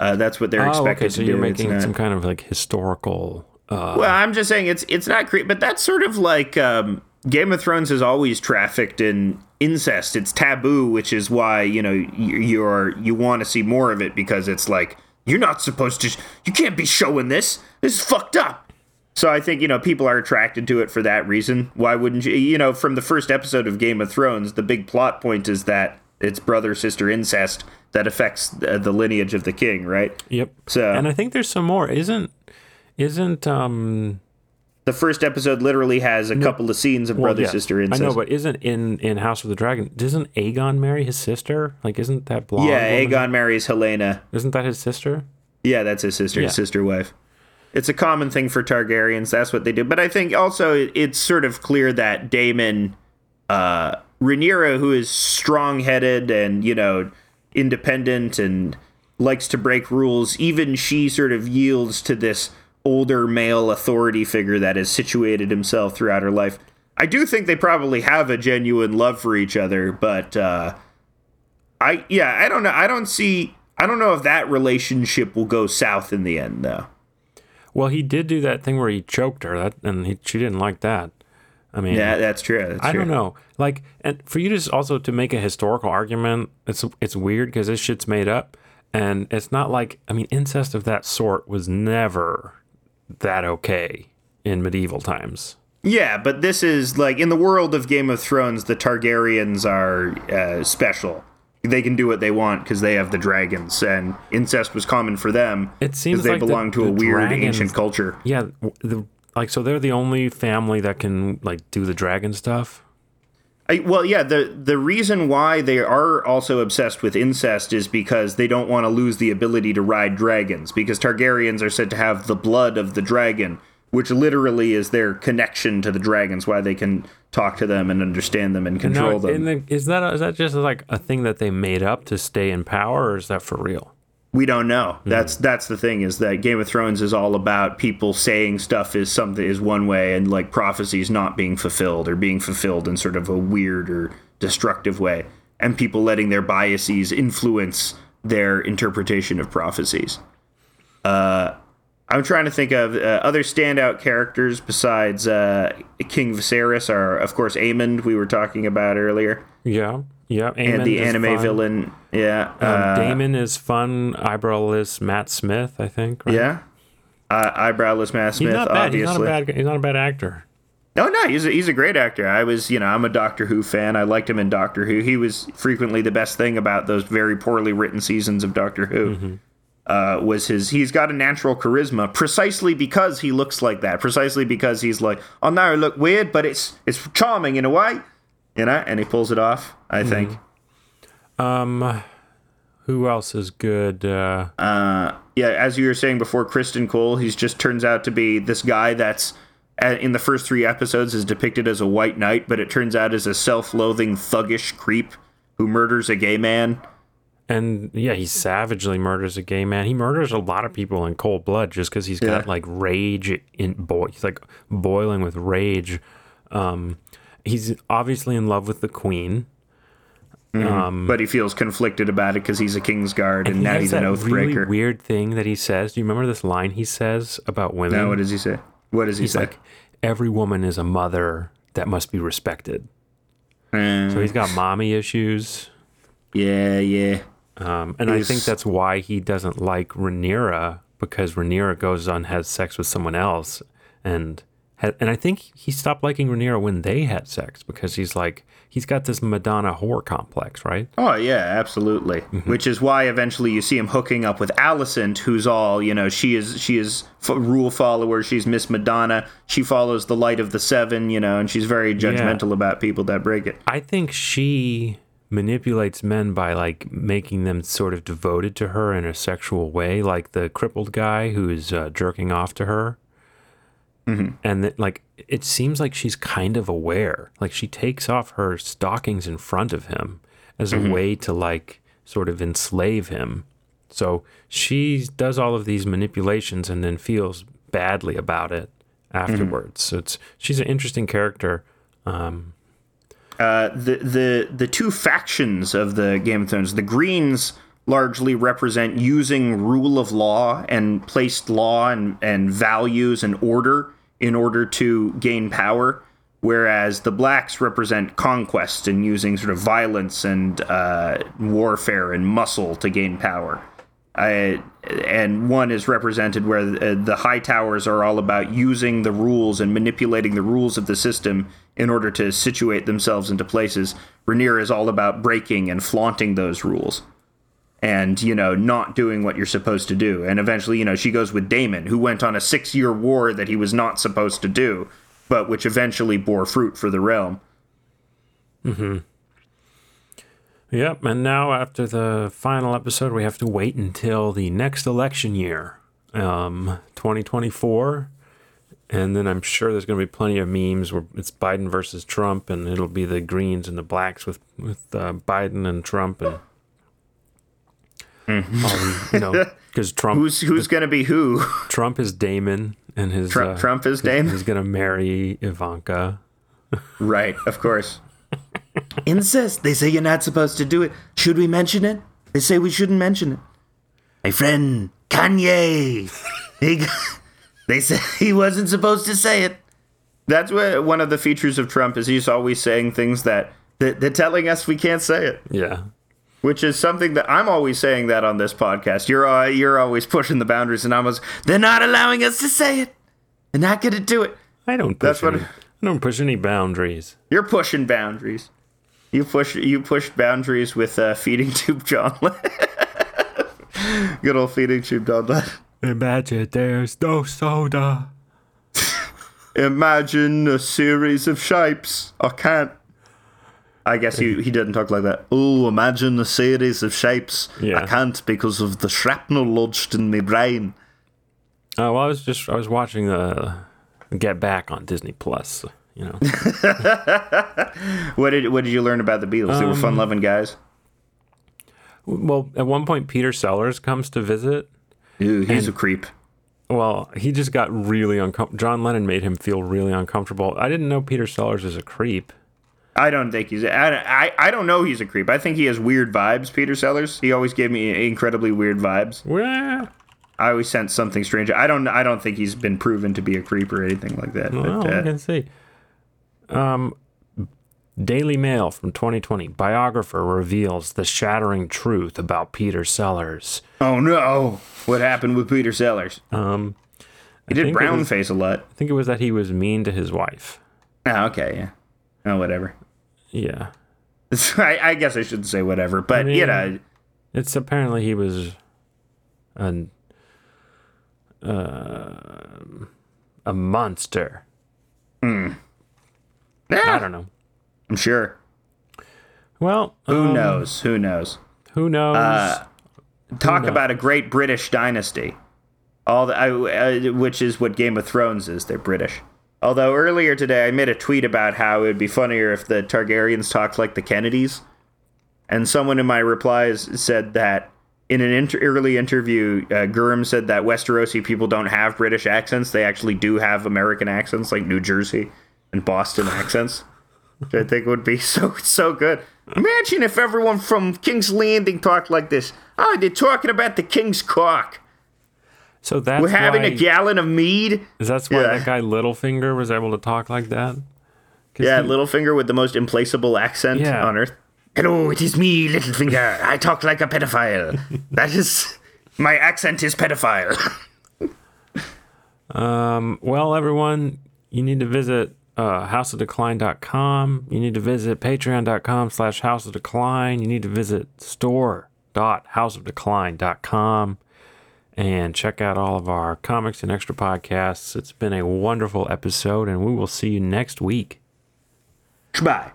uh, that's what they're Oh, expected okay. So to you're do. Making not- some kind of like historical. Uh, Well, I'm just saying it's it's not creepy, but that's sort of like um Game of Thrones has always trafficked in incest. It's taboo, which is why you know you- you're you want to see more of it because it's like you're not supposed to. You can't be showing this. This is fucked up. So I think you know people are attracted to it for that reason. Why wouldn't you? You know, from the first episode of Game of Thrones, the big plot point is that it's brother sister incest that affects the, the lineage of the king, right? Yep. So- and I think there's some more. Isn't isn't um The first episode literally has a couple of scenes of well, brother yeah, sister incest. I know, but isn't in in House of the Dragon? Doesn't Aegon marry his sister? Like, isn't that blonde? yeah, woman- Aegon marries Helaena. Isn't that his sister? Yeah, that's his sister, his sister wife. It's a common thing for Targaryens. That's what they do. But I think also it's sort of clear that Daemon, uh, Rhaenyra, who is strong-headed and you know independent and likes to break rules, even she sort of yields to this older male authority figure that has situated himself throughout her life. I do think they probably have a genuine love for each other, but uh, I yeah, I don't know. I don't see. I don't know if that relationship will go south in the end, though. Well, he did do that thing where he choked her, that, and he, she didn't like that. I mean, Yeah, that's true. That's I true. don't know. Like, and for you to also to make a historical argument, it's it's weird because this shit's made up, and it's not like I mean, incest of that sort was never that okay in medieval times. Yeah, but this is like in the world of Game of Thrones, the Targaryens are uh, special. They can do what they want because they have the dragons, and incest was common for them. It seems they like the- belong to a weird dragons- ancient culture. Yeah, the like so they're the only family that can like do the dragon stuff. I, well, yeah. the The reason why they are also obsessed with incest is because they don't want to lose the ability to ride dragons. Because Targaryens are said to have the blood of the dragon, which literally is their connection to the dragons. Why they can talk to them and understand them and control Now, them. and then- is that is that just like a thing that they made up to stay in power, or is that for real? We don't know. Hmm. That's that's the thing is that Game of Thrones is all about people saying stuff is something is one way and like prophecies not being fulfilled or being fulfilled in sort of a weird or destructive way, and people letting their biases influence their interpretation of prophecies. Uh, I'm trying to think of uh, other standout characters besides uh, King Viserys are of course Aemond we were talking about earlier Yeah, yeah. and the anime fun. villain yeah Um, uh, Daemon is fun. Eyebrowless Matt Smith, I think. right? Yeah. Uh, eyebrowless Matt he's Smith, not bad. He's obviously. not a bad. He's not a bad actor. No, no, he's a, he's a great actor. I was, you know, I'm a Doctor Who fan. I liked him in Doctor Who. He was frequently the best thing about those very poorly written seasons of Doctor Who. Mm-hmm. Uh, was his he's got a natural charisma precisely because he looks like that precisely because he's like oh no I look weird but it's it's charming in a way you know and he pulls it off I Mm-hmm. think Um, who else is good? Uh, uh, yeah, as you were saying before, Criston Cole, he's just turns out to be this guy that's uh, in the first three episodes is depicted as a white knight, but it turns out is a self-loathing thuggish creep who murders a gay man. and yeah, he savagely murders a gay man. He murders a lot of people in cold blood just because he's got Yeah. like rage in boy. He's like boiling with rage. Um, he's obviously in love with the queen. but he feels conflicted about it because he's a Kingsguard and, He now he's an oathbreaker. Really weird thing that he says. Do you remember this line he says about women? now, what does he say? What does he He's say? like, every woman is a mother that must be respected. Uh, So he's got mommy issues. yeah, yeah. Um, and I think that's why he doesn't like Rhaenyra because Rhaenyra goes on has sex with someone else, and and I think he stopped liking Rhaenyra when they had sex because he's like he's got this Madonna whore complex, right? Oh yeah, absolutely. Mm-hmm. Which is why eventually you see him hooking up with Alicent, who's all you know. She is she is f- rule follower. She's Miss Madonna. She follows the light of the seven, you know, and she's very judgmental about people that break it. I think she manipulates men by like making them sort of devoted to her in a sexual way, like the crippled guy who's uh, jerking off to her. And that, like, it seems like she's kind of aware. Like, she takes off her stockings in front of him as a way to, like, sort of enslave him. So she does all of these manipulations and then feels badly about it afterwards. So it's she's an interesting character. Um, Uh, the the the two factions of the Game of Thrones, the Greens largely represent using rule of law and placed law and and values and order in order to gain power, whereas the blacks represent conquest and using sort of violence and uh, warfare and muscle to gain power. Uh, and one is represented where the, the Hightowers are all about using the rules and manipulating the rules of the system in order to situate themselves into places. Rhaenyra is all about breaking and flaunting those rules and you know not doing what you're supposed to do. And eventually you know she goes with Daemon who went on a 6 year war that he was not supposed to do but which eventually bore fruit for the realm. Mhm Yep, and now after the final episode, we have to wait until the next election year, um, 2024. And then I'm sure there's going to be plenty of memes where it's Biden versus Trump, and it'll be the Greens and the Blacks with with uh, Biden and Trump, and you know, because Trump who's who's going to be who? Trump is Daemon, and his Trump, uh, Trump is Daemon. He's going to marry Ivanka. right of course. Incest. They say you're not supposed to do it. Should we mention it? They say we shouldn't mention it. My friend Kanye. He, they say he wasn't supposed to say it. That's what one of the features of Trump is he's always saying things that, that they're telling us we can't say it. Yeah, which is something that I'm always saying that on this podcast. You're uh, you're always pushing the boundaries, and I was they're not allowing us to say it. They're not going to do it. I don't push That's what any, it- I don't push any boundaries. You're pushing boundaries. You push you pushed boundaries with uh, feeding tube John. Good old feeding tube John. Imagine there's no soda. Imagine a series of shapes. I can't. I guess he, he didn't talk like that. Oh, imagine a series of shapes. Yeah. I can't because of the shrapnel lodged in my brain. Oh well, I was just I was watching the Get Back on Disney Plus. You know, What did what did you learn about the Beatles? they were Um, fun loving guys. well, at one point Peter Sellers comes to visit. Ew, he's a creep. Well, he just got really uncomfortable. John Lennon made him feel really uncomfortable. I didn't know Peter Sellers is a creep. I don't think he's. I, I I don't know he's a creep. I think he has weird vibes. Peter Sellers. He always gave me incredibly weird vibes. Well, I always sense something strange. I don't. I don't think he's been proven to be a creep or anything like that. well, but, I uh, can see. Um, Daily Mail from 2020 biographer reveals the shattering truth about Peter Sellers. oh no! What happened with Peter Sellers? Um, He did brown was- face a lot. I think it was that he was mean to his wife. Oh, okay, yeah. Oh, whatever. Yeah. I, I guess I shouldn't say whatever, but you mean- know, It's apparently he was an uh, a monster. I yeah, I don't know. I'm sure. Well, Who um, knows? Who knows? Who knows? Talk knows? about a great British dynasty. All the, I, uh, which is what Game of Thrones is. They're British. Although earlier today I made a tweet about how it would be funnier if the Targaryens talked like the Kennedys, and someone in my replies said that in an inter- early interview, uh, said that Westerosi people don't have British accents; they actually do have American accents, like New Jersey and Boston accents, which I think would be so so good. Imagine if everyone from King's Landing talked like this. Oh, they're talking about the King's Cock. So that's We're having why, a gallon of mead. Is that's why Yeah. that guy Littlefinger was able to talk like that? Yeah, he- Littlefinger with the most implaceable accent Yeah. on earth. Hello, it is me, Littlefinger. I talk like a pedophile. that is. My accent is pedophile. Um, well, everyone, you need to visit uh, hausofdecline.com. You need to visit patreon.com slash house of decline. You need to visit store.hausofdecline.com and check out all of our comics and extra podcasts. It's been a wonderful episode, and we will see you next week. Bye.